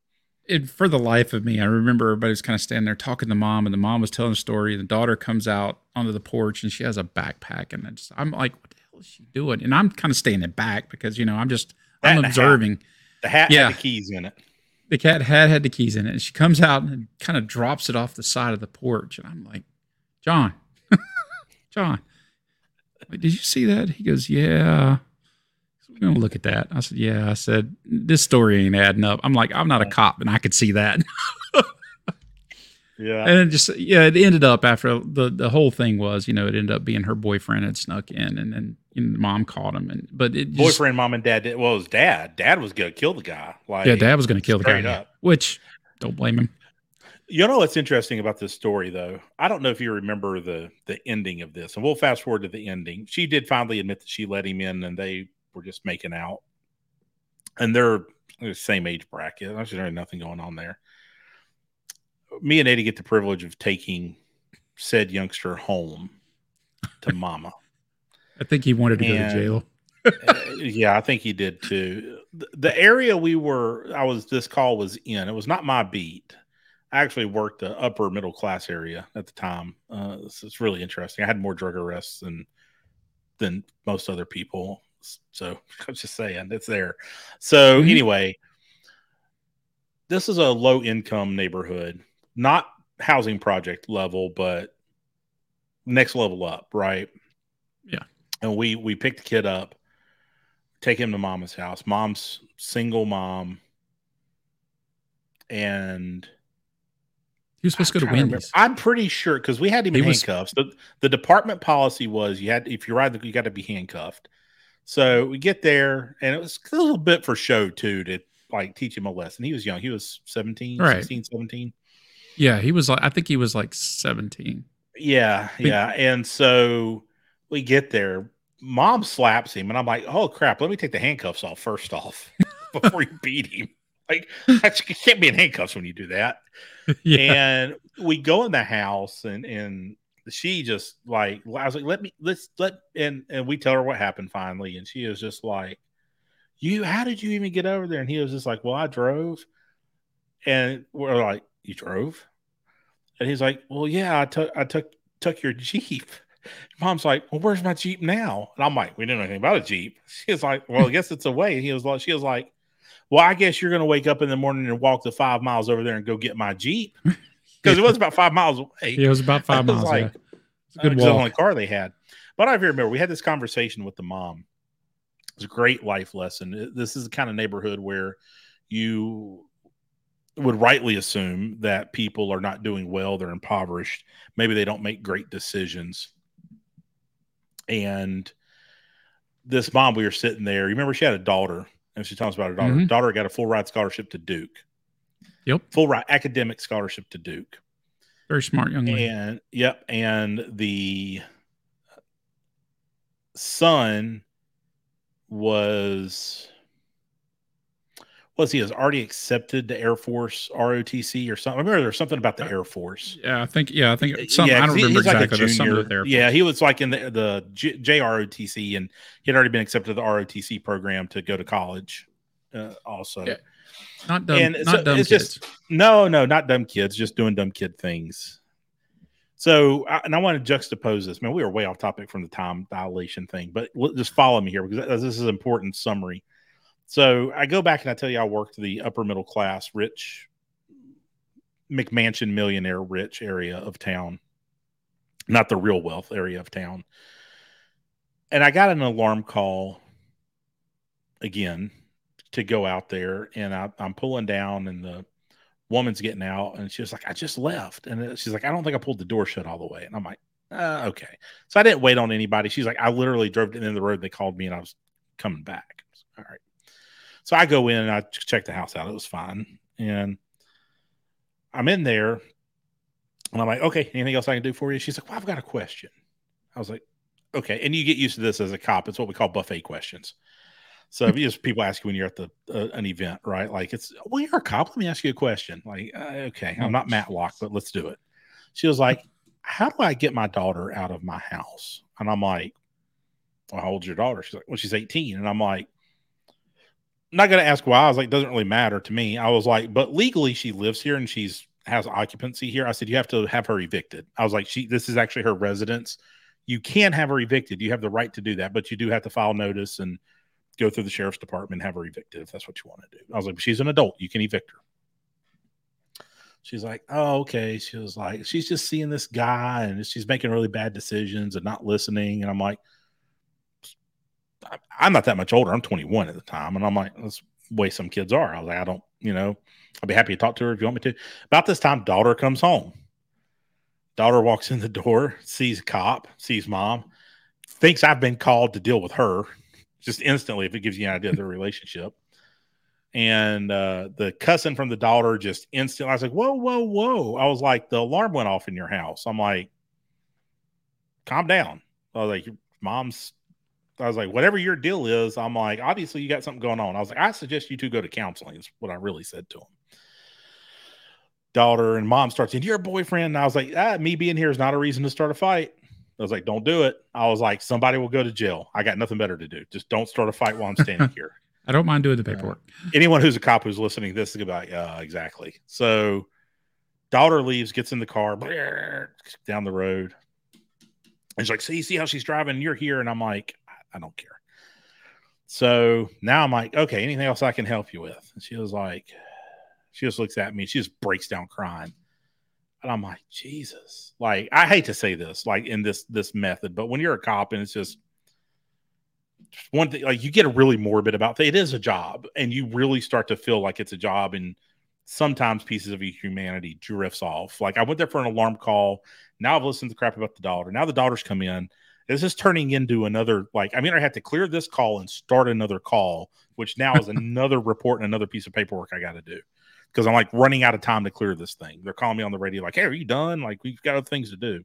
it, for the life of me, I remember everybody was kind of standing there talking to mom, and the mom was telling a story. And the daughter comes out onto the porch, and she has a backpack, and just, I'm like, "What the hell is she doing?" And I'm kind of standing back because you know I'm just That I'm and a hat. observing. The hat Yeah. had the keys in it. The cat had had the keys in it, and she comes out and kind of drops it off the side of the porch, and I'm like, "John, John, like, did you see that?" He goes, "Yeah." We're gonna look at that. I said, "Yeah." I said, "This story ain't adding up." I'm like, "I'm not a cop, and I could see that." Yeah. and it just yeah it ended up after the the whole thing was you know it ended up being her boyfriend had snuck in and then mom caught him and but it just, Boyfriend, mom, and dad did. Well, it was dad. Dad was going to kill the guy. Like, yeah dad was going to kill the guy up. which don't blame him You know what's interesting about this story, though? I don't know if you remember the the ending of this, and we'll fast forward to the ending. She did finally admit that she let him in, and they were just making out, and they're the same age bracket. There's really nothing going on there. Me and Eddie get the privilege of taking said youngster home to mama. i think he wanted to go to jail Uh, yeah, I think he did too. The, the area we were, I was, this call was in. It was not my beat. I actually worked the upper middle class area at the time. Uh, it's, it's really interesting. I had more drug arrests than than most other people. So I was just saying, it's there. So Mhm. anyway, this is a low income neighborhood, not housing project level, but next level up, right? Yeah. And we we picked the kid up, take him to mama's house. Mom's single mom, and he was supposed to I'm go to trying remember. wendy's I'm pretty sure because we had him He in was- handcuffs. The, the department policy was you had if you ride the you got to be handcuffed. So we get there, and it was a little bit for show too to like teach him a lesson. He was young; he was 17, Right. 16, 17. Yeah he was like i think he was like 17 Yeah, But- yeah. And so we get there. Mom slaps him, and I'm like, "Oh crap! Let me take the handcuffs off first off before you beat him." Like, that's- you can't be in handcuffs when you do that. yeah And we go in the house, and and she just like, I was like, "Let me let's let," and and we tell her what happened finally, and she is just like, "You, how did you even get over there?" And he was just like, "Well, I drove," and we're like, "You drove?" And he's like, "Well, yeah, I took I took took your Jeep." Mom's like, "Well, where's my Jeep now?" And I'm like, "We didn't know anything about a Jeep." She was like, "Well, I guess it's away." And he was like, "She was like, well, I guess you're going to wake up in the morning and walk the five miles over there and go get my Jeep because it was about five miles away." Yeah, it was about five was miles like, yeah. It's a good that's the only car they had. But I remember we had this conversation with the mom. It's a great life lesson. This is the kind of neighborhood where you would rightly assume that people are not doing well, they're impoverished, maybe they don't make great decisions. And this mom, we were sitting there. You remember she had a daughter, and she us about her daughter. Mhm. Daughter got a full ride scholarship to Duke. Yep. Full ride academic scholarship to Duke. very smart young lady And yep, and the son was was he has already accepted the Air Force ROTC or something. I remember there was something about the Air Force. yeah i think yeah i think some, i 'cause don't remember he's like a exactly There's something junior. their Yeah, he was like in the the J- JROTC, and he had already been accepted to the ROTC program to go to college. Uh, also, Yeah. not dumb and not so dumb it's kids just- no, no, not dumb kids, just doing dumb kid things. So, I, and I want to juxtapose this. Man, we were way off topic from the time dilation thing, but just follow me here because this is an important summary. So, I go back and I tell you, I worked the upper middle class, rich, McMansion millionaire rich area of town, not the real wealth area of town. And I got an alarm call again to go out there, and I, I'm pulling down, and the woman's getting out, and she was like, "I just left," and she's like, "I don't think I pulled the door shut all the way," and I'm like, uh, "Okay." So I didn't wait on anybody. She's like, "I literally drove to the end of the road. They called me, and I was coming back." All right. So I go in and I check the house out. It was fine, and I'm in there, and I'm like, "Okay, anything else I can do for you?" She's like, "Well, I've got a question." I was like, "Okay," and you get used to this as a cop. It's what we call buffet questions. So if you just people ask you when you're at the uh, an event, right? Like it's well, you're a cop. Let me ask you a question. Like, uh, okay, I'm not Matlock, but let's do it. She was like, "How do I get my daughter out of my house?" And I'm like, well, "How old's your daughter?" She's like, "Well, she's 18." And I'm like, Not going to ask why. I was like, "Doesn't really matter to me." I was like, "But legally, she lives here and she's has occupancy here." I said, "You have to have her evicted." I was like, "She this is actually her residence. You can have her evicted. You have the right to do that, but you do have to file notice and." go through the sheriff's department, and have her evicted if that's what you want to do. I was like, she's an adult. You can evict her. She's like, oh, okay. She was like, she's just seeing this guy and she's making really bad decisions and not listening. And I'm like, I'm not that much older. I'm 21 at the time. And I'm like, that's the way some kids are. I was like, I don't, you know, I'll be happy to talk to her if you want me to. About this time, daughter comes home. Daughter walks in the door, sees a cop, sees mom, thinks I've been called to deal with her just instantly if it gives you an idea of their relationship. And uh, the cussing from the daughter just instantly, I was like, whoa, whoa, whoa. I was like, the alarm went off in your house. I'm like, calm down. I was like, your mom's, I was like, whatever your deal is, I'm like, obviously you got something going on. I was like, I suggest you two go to counseling, is what I really said to him. Daughter and mom starts saying, Your boyfriend. And I was like, ah, me being here is not a reason to start a fight. I was like, don't do it. I was like, somebody will go to jail. I got nothing better to do. Just don't start a fight while I'm standing here. I don't mind doing the paperwork. Uh, anyone who's a cop who's listening this is about, yeah, exactly. So daughter leaves, gets in the car, down the road. And she's like, see, see how she's driving? You're here. And I'm like, I don't care. So now I'm like, okay, anything else I can help you with? And she was like, she just looks at me. She just breaks down crying. And I'm like, Jesus. Like, I hate to say this, like in this this method, but when you're a cop and it's just one thing, like you get really morbid about it is a job, and you really start to feel like it's a job, and sometimes pieces of humanity drifts off. Like I went there for an alarm call. Now I've listened to crap about the daughter. Now the daughter's come in. This is turning into another like I mean I have to clear this call and start another call, which now is another report and another piece of paperwork I got to do because I'm like running out of time to clear this thing. They're calling me on the radio, like, hey, are you done? Like, we've got other things to do.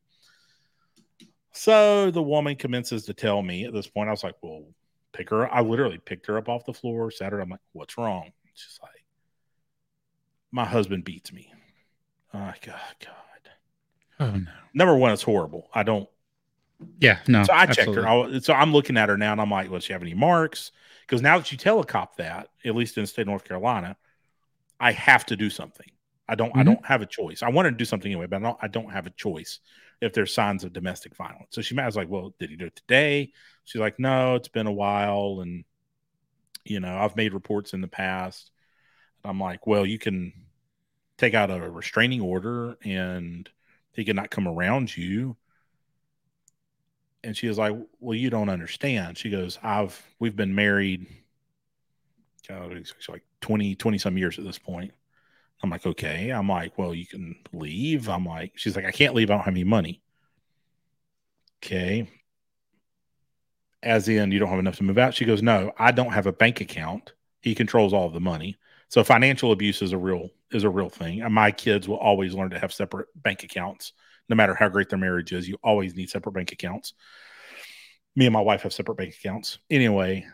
So the woman commences to tell me at this point, I was like, well, pick her. I literally picked her up off the floor, sat her. I'm like, what's wrong? She's like, my husband beats me. Oh, God, God. Oh, no. Number one, it's horrible. I don't. Yeah, no. So I checked her. I, so I'm looking at her now and I'm like, well, does she have any marks? Because now that you tell a cop that, at least in the state of North Carolina, I have to do something. I don't mm-hmm. I don't have a choice. I wanted to do something anyway, but I don't I don't have a choice if there's signs of domestic violence. So she I was like, Well, did he do it today? She's like, No, it's been a while and you know, I've made reports in the past. I'm like, Well, you can take out a restraining order and he cannot come around you. And she was like, Well, you don't understand. She goes, I've we've been married God, like 20, 20 some years at this point. I'm like, okay. I'm like, well, you can leave. I'm like, she's like, I can't leave. I don't have any money. Okay. As in, you don't have enough to move out. She goes, no, I don't have a bank account. He controls all the money. So financial abuse is a real is a real thing. And my kids will always learn to have separate bank accounts, no matter how great their marriage is. You always need separate bank accounts. Me and my wife have separate bank accounts. Anyway,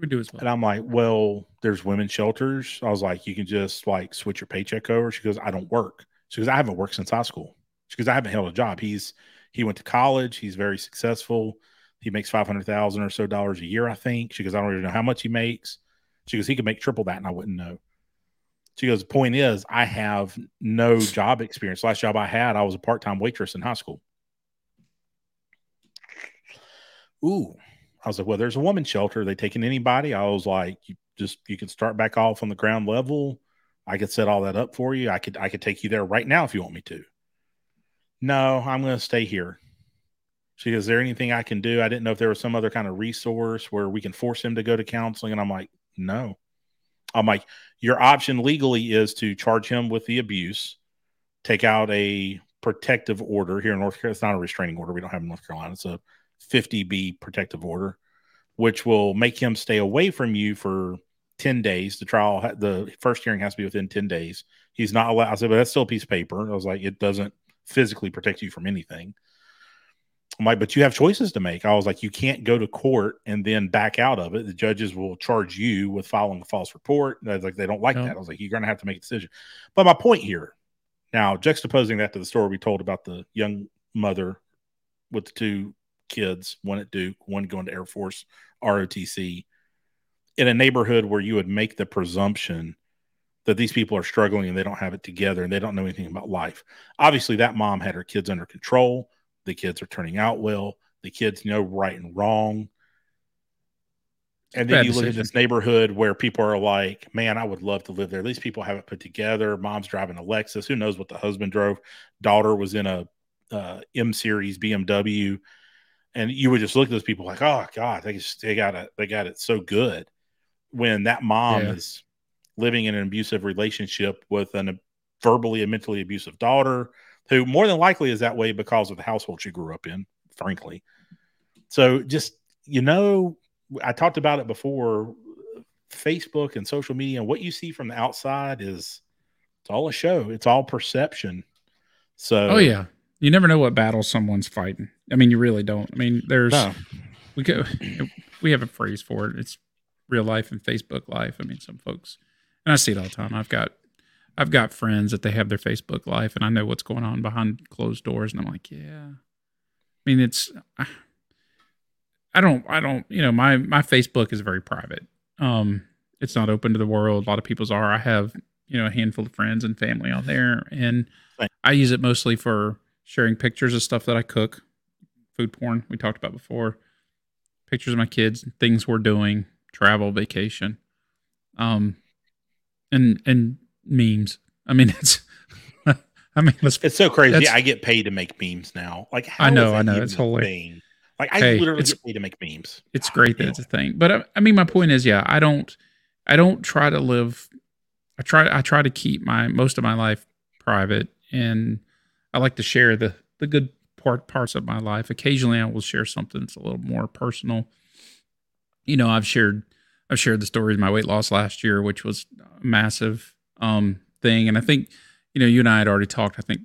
we do as well. And I'm like, well, there's women's shelters. I was like, you can just like switch your paycheck over. She goes, I don't work. She goes, I haven't worked since high school. She goes, I haven't held a job. He's he went to college. He's very successful. He makes five hundred thousand or so dollars a year, I think. She goes, I don't even know how much he makes. She goes, he could make triple that, and I wouldn't know. She goes, the point is, I have no job experience. Last job I had, I was a part time waitress in high school. Ooh, I was like, well, there's a woman's shelter. Are they taking anybody? I was like, you just you can start back off on the ground level. I could set all that up for you. I could I could take you there right now if you want me to. No, I'm going to stay here. She goes, Is there anything I can do? I didn't know if there was some other kind of resource where we can force him to go to counseling. And I'm like, No. I'm like, your option legally is to charge him with the abuse, take out a protective order here in North Carolina. It's not a restraining order. We don't have in North Carolina. It's a 50B protective order, which will make him stay away from you for 10 days. The trial, the first hearing has to be within 10 days. He's not allowed. I said, but that's still a piece of paper. I was like, it doesn't physically protect you from anything. I'm like, but you have choices to make. I was like, you can't go to court and then back out of it. The judges will charge you with filing a false report. I was like, they don't like no. that. I was like, you're going to have to make a decision. But my point here, now juxtaposing that to the story we told about the young mother with the two kids, one at Duke, one going to Air Force ROTC, in a neighborhood where you would make the presumption that these people are struggling and they don't have it together and they don't know anything about life. Obviously, that mom had her kids under control the kids are turning out well. The kids know right and wrong. And then you decision. look at this neighborhood where people are like, man, I would love to live there. These people have it put together. Mom's driving a Lexus. Who knows what the husband drove? Daughter was in a uh, M series BMW. And you would just look at those people like, oh God, they just, they got it, they got it so good. When that mom yeah. is living in an abusive relationship with an verbally and mentally abusive daughter, who more than likely is that way because of the household she grew up in, frankly. So just, you know, I talked about it before Facebook and social media, and what you see from the outside is it's all a show, it's all perception. So, oh, yeah. You never know what battle someone's fighting. I mean, you really don't. I mean, there's, no. we go, we have a phrase for it. It's real life and Facebook life. I mean, some folks, and I see it all the time. I've got I've got friends that they have their Facebook life, and I know what's going on behind closed doors, and I'm like, yeah. I mean, it's I don't I don't you know my my Facebook is very private. Um, it's not open to the world. A lot of people's are. I have you know a handful of friends and family on there, and I use it mostly for sharing pictures of stuff that I cook, food porn we talked about before, pictures of my kids, things we're doing, travel, vacation, um, and and memes. I mean, it's. I mean, it's so crazy. I get paid to make memes now. Like, I know, I know, it's hilarious. Like, I hey, literally get paid to make memes. It's great that it's a thing, but I, uh, I mean, my point is, yeah, I don't, I don't try to live. I try, I try to keep my most of my life private, and I like to share the the good part parts of my life. Occasionally, I will share something that's a little more personal. You know, I've shared I've shared the stories of my weight loss last year, which was massive um, thing. And I think, you know, you and I had already talked. I think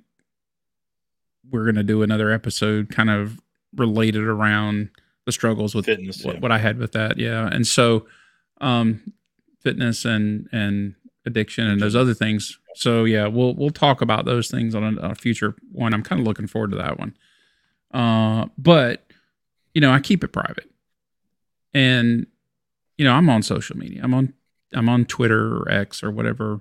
we're going to do another episode kind of related around the struggles with fitness, what, yeah. what I had with that. Yeah. And so, um, fitness and, and addiction and those other things. So yeah, we'll, we'll talk about those things on a, a future one. I'm kind of looking forward to that one. Uh, but you know, I keep it private and, you know, I'm on social media. I'm on, I'm on Twitter or X or whatever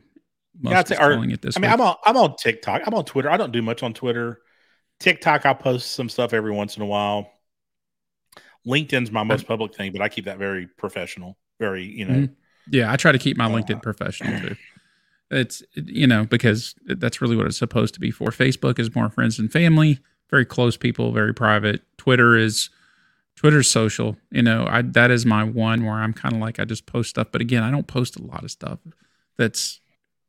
yeah, I'd say, or, calling it this. I mean, I'm on I'm on TikTok. I'm on Twitter. I don't do much on Twitter. TikTok, I'll post some stuff every once in a while. LinkedIn's my most public thing, but I keep that very professional. Very, you know. Mm-hmm. Yeah, I try to keep my uh, LinkedIn professional too. It's you know because that's really what it's supposed to be for. Facebook is more friends and family, very close people, very private. Twitter is Twitter's social. You know, I that is my one where I'm kind of like I just post stuff, but again, I don't post a lot of stuff that's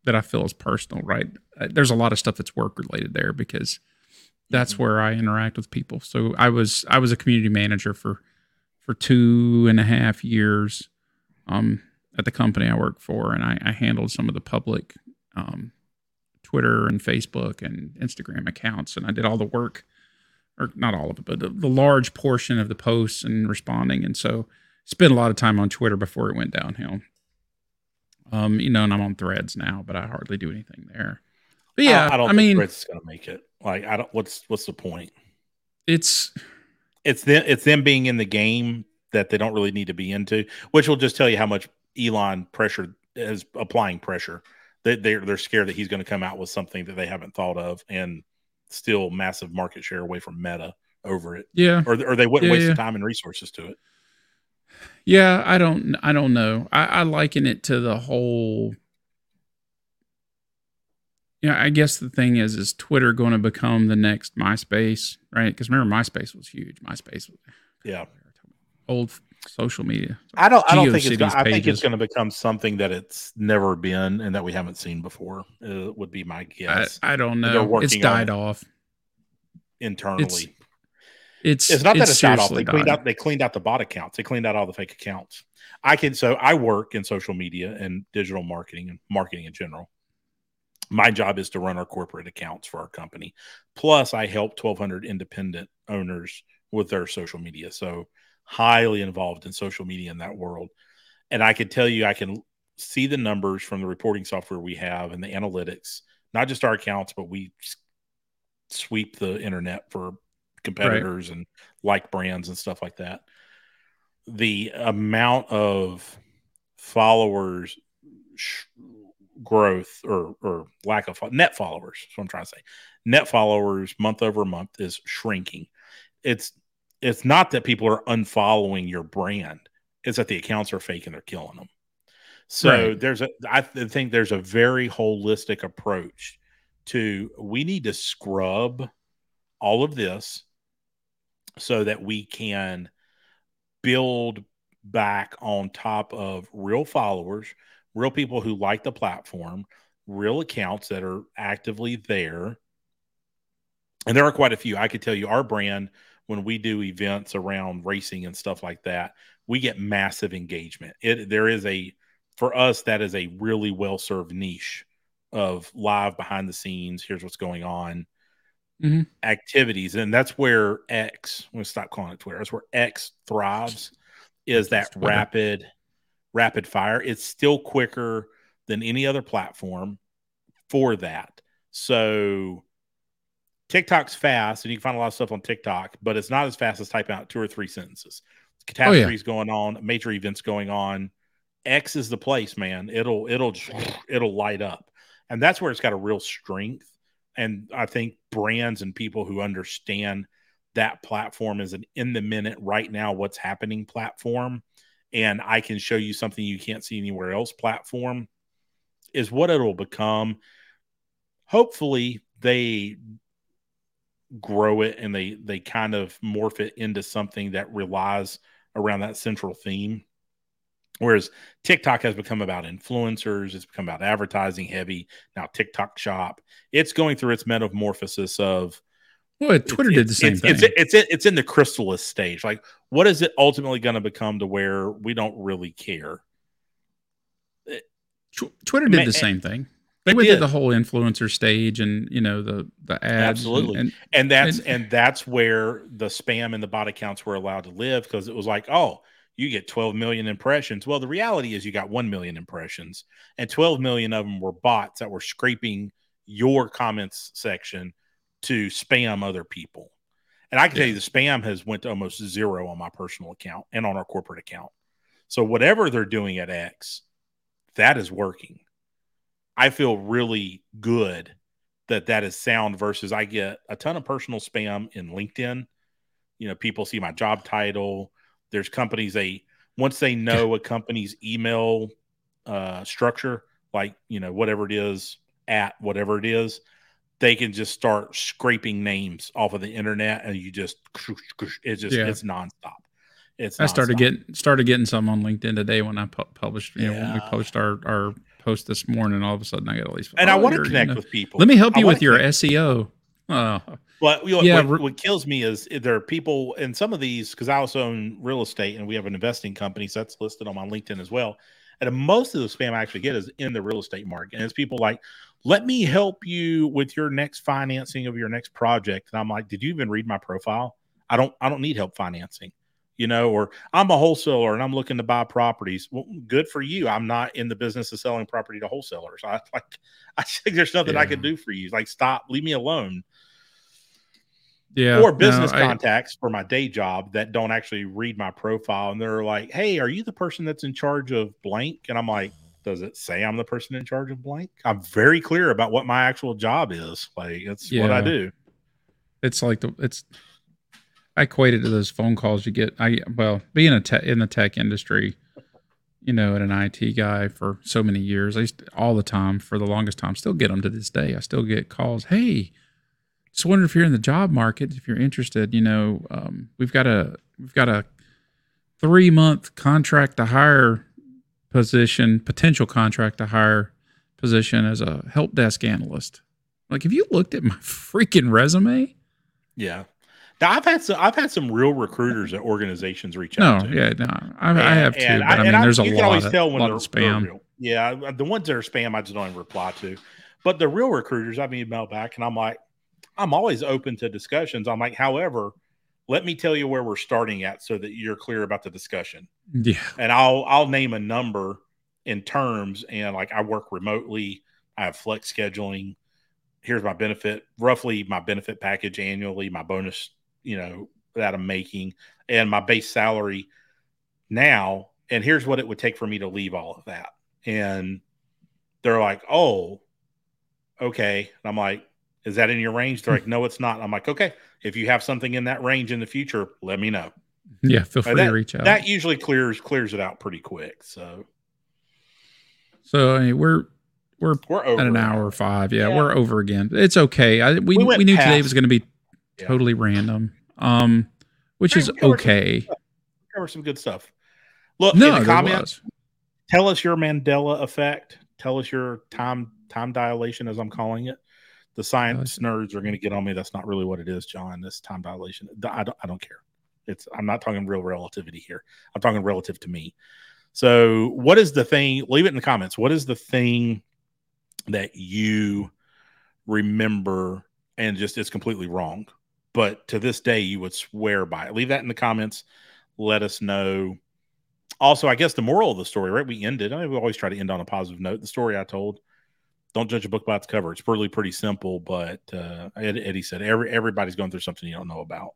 that I feel is personal, right? Uh, there's a lot of stuff that's work related there because that's mm-hmm. where I interact with people. So I was I was a community manager for for two and a half years um, at the company I worked for, and I, I handled some of the public um, Twitter and Facebook and Instagram accounts, and I did all the work, or not all of it, but the, the large portion of the posts and responding. And so spent a lot of time on Twitter before it went downhill. Um, you know, and I'm on Threads now, but I hardly do anything there. But yeah, I, I don't. I mean, Threads is gonna make it. Like, I don't. What's what's the point? It's it's them. It's them being in the game that they don't really need to be into, which will just tell you how much Elon pressure is applying pressure. They they're they're scared that he's going to come out with something that they haven't thought of, and still massive market share away from Meta over it. Yeah, or or they wouldn't yeah, waste yeah. the time and resources to it. Yeah, I don't I don't know. I, I liken it to the whole yeah, I guess the thing is, is Twitter going to become the next MySpace, right? Because remember, MySpace was huge. MySpace was, yeah. old social media. I don't. I don't think it's. Gonna, I think it's going to become something that it's never been and that we haven't seen before. Uh, would be my guess I, I don't know. It's died it. off. internally. It's It's it's not that it's died off. They cleaned died. out. They cleaned out the bot accounts. They cleaned out all the fake accounts. I can. So I work in social media and digital marketing and marketing in general. My job is to run our corporate accounts for our company. Plus, I help 1,200 independent owners with their social media. So highly involved in social media in that world. And I can tell you, I can see the numbers from the reporting software we have and the analytics, not just our accounts, but we sweep the internet for competitors and like brands and stuff like that. The amount of followers sh- growth or or lack of fo- net followers, that's what I'm trying to say. Net followers month over month is shrinking. It's it's not that people are unfollowing your brand; it's that the accounts are fake and they're killing them. So Right. there's a I th- think there's a very holistic approach to we need to scrub all of this so that we can build back on top of real followers, real people who like the platform, real accounts that are actively there. And there are quite a few. I could tell you our brand, when we do events around racing and stuff like that, we get massive engagement. It there is a for us that is a really well served niche of live behind the scenes. Here's what's going on Mhm. activities, and that's where X. I'm gonna stop calling it Twitter. That's where X thrives. Is that rapid, rapid fire? It's still quicker than any other platform for that. So TikTok's fast, and you can find a lot of stuff on TikTok, but it's not as fast as typing out two or three sentences. Catastrophes going on, major events going on. X is the place, man. It'll it'll it'll light up, and that's where it's got a real strength. And I think brands and people who understand that platform is an in the minute right now what's happening platform, and I can show you something you can't see anywhere else platform is what it'll become. Hopefully, they grow it and they they kind of morph it into something that relies around that central theme whereas tiktok has become about influencers it's become about advertising heavy now tiktok shop it's going through its metamorphosis of Well, Twitter did the same it's, thing. it's, it's, it's, it's in the chrysalis stage like what is it ultimately going to become to where we don't really care Twitter did Ma- the eh, same thing. They went did. through the whole influencer stage, and you know the the ads. and- Absolutely. and, and that's And- and that's where the spam and the bot accounts were allowed to live because it was like oh you get 12 million impressions well the reality is you got 1 million impressions and 12 million of them were bots that were scraping your comments section to spam other people and i can tell you the spam has went to almost zero on my personal account and on our corporate account so whatever they're doing at x that is working i feel really good that that is sound versus I get a ton of personal spam in LinkedIn. You know, people see my job title. There's companies they once they know a company's email uh, structure, like you know whatever it is at whatever it is, they can just start scraping names off of the internet, and you just it's just Yeah. it's nonstop. It's I started nonstop. getting started getting some on LinkedIn today when I pu- published. You know, when we Yeah. published our our post this morning. All of a sudden, I got all these. and I want to you're, you connect know, with people. Let me help you with your connect- SEO. Oh, But you know, Yeah, what, what kills me is eh, there are people, and some of these, because I also own real estate and we have an investing company, so that's listed on my LinkedIn as well. And most of the spam I actually get is in the real estate market. And it's people like, let me help you with your next financing of your next project. And I'm like, did you even read my profile? I don't I don't need help financing. You know, or I'm a wholesaler and I'm looking to buy properties. Well, good for you. I'm not in the business of selling property to wholesalers. I like I think there's nothing I Yeah. can do for you. Like, stop, leave me alone yeah. or no, business I- contacts for my day job that don't actually read my profile and they're like hey are you the person that's in charge of blank and i'm like does it say i'm the person in charge of blank i'm very clear about what my actual job is like it's what i do it's like the it's I equate it to those phone calls you get. I well, being a tech in the tech industry, you know, and an IT guy for so many years, I used to, all the time for the longest time. Still get them to this day. I still get calls. Hey, just wondering if you're in the job market, if you're interested. You know, um, we've got a we've got a three month contract to hire position, potential contract to hire position as a help desk analyst. Like, have you looked at my freaking resume? Yeah. Now, I've had some. I've had some real recruiters at organizations reach No, out. to. yeah, no, I, I have too. and But I, mean, there's a you lot, can always of, tell when they're, spam. real. Yeah, the ones that are spam, I just don't even reply to. But the real recruiters, I've emailed back, and I'm like, I'm always open to discussions. I'm like, however, let me tell you where we're starting at, so that you're clear about the discussion. Yeah, And I'll I'll name a number in terms, and like I work remotely, I have flex scheduling. Here's my benefit, roughly my benefit package annually, my bonus, you know, that I'm making, and my base salary now. And here's what it would take for me to leave all of that. And they're like, oh, okay. And I'm like, is that in your range? They're like, hmm. no, it's not. I'm like, okay. If you have something in that range in the future, let me know. yeah. Feel free that, to reach out. That usually clears clears it out pretty quick. So so I mean, we're we're we're over at an hour five. Yeah, Yeah. we're over again. It's okay. I, we We we, knew today was going to be Yeah. totally random. Um, which is we covered some okay. Cover some good stuff. Look No, in the comments. was. Tell us your Mandela effect. Tell us your time time dilation, as I'm calling it. The science nerds are going to get on me. That's not really what it is, John. This time dilation. I don't. I don't care. It's. I'm not talking real relativity here. I'm talking relative to me. So, what is the thing? Leave it in the comments. What is the thing that you remember and just it's completely wrong, but to this day you would swear by it? Leave that in the comments. Let us know. Also, I guess the moral of the story, right? We ended. I mean, we always try to end on a positive note. The story I told. Don't judge a book by its cover. It's really pretty simple, but uh, Eddie said every everybody's going through something you don't know about.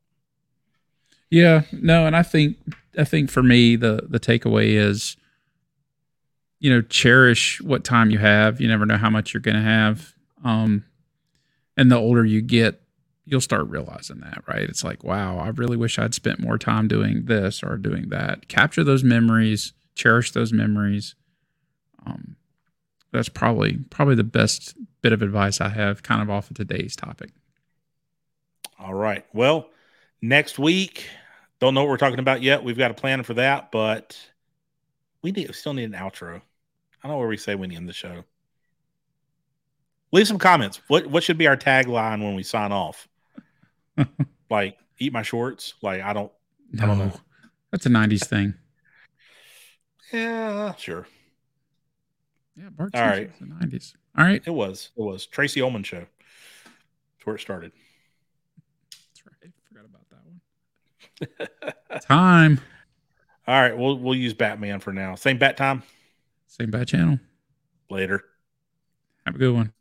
Yeah, no, and I think I think for me the the takeaway is, you know, cherish what time you have. You never know how much you're going to have. Um, and the older you get, you'll start realizing that, right? It's like, wow, I really wish I'd spent more time doing this or doing that. Capture those memories, cherish those memories. Um, that's probably probably the best bit of advice I have, kind of off of today's topic. All right. Well, next week, don't know what we're talking about yet. We've got a plan for that, but we need we still need an outro. I don't know where we say we need the show. Leave some comments. What what should be our tagline when we sign off? like eat my shorts. Like I don't. No, I don't know. that's a '90s thing. Yeah, sure. Yeah, Bart All right. The '90s. All right, It was. It was Tracey Ullman show. That's where it started. that's right. I forgot about that one. Time. All right. We'll we'll use Batman for now. Same bat time. Same bat channel. Later. Have a good one.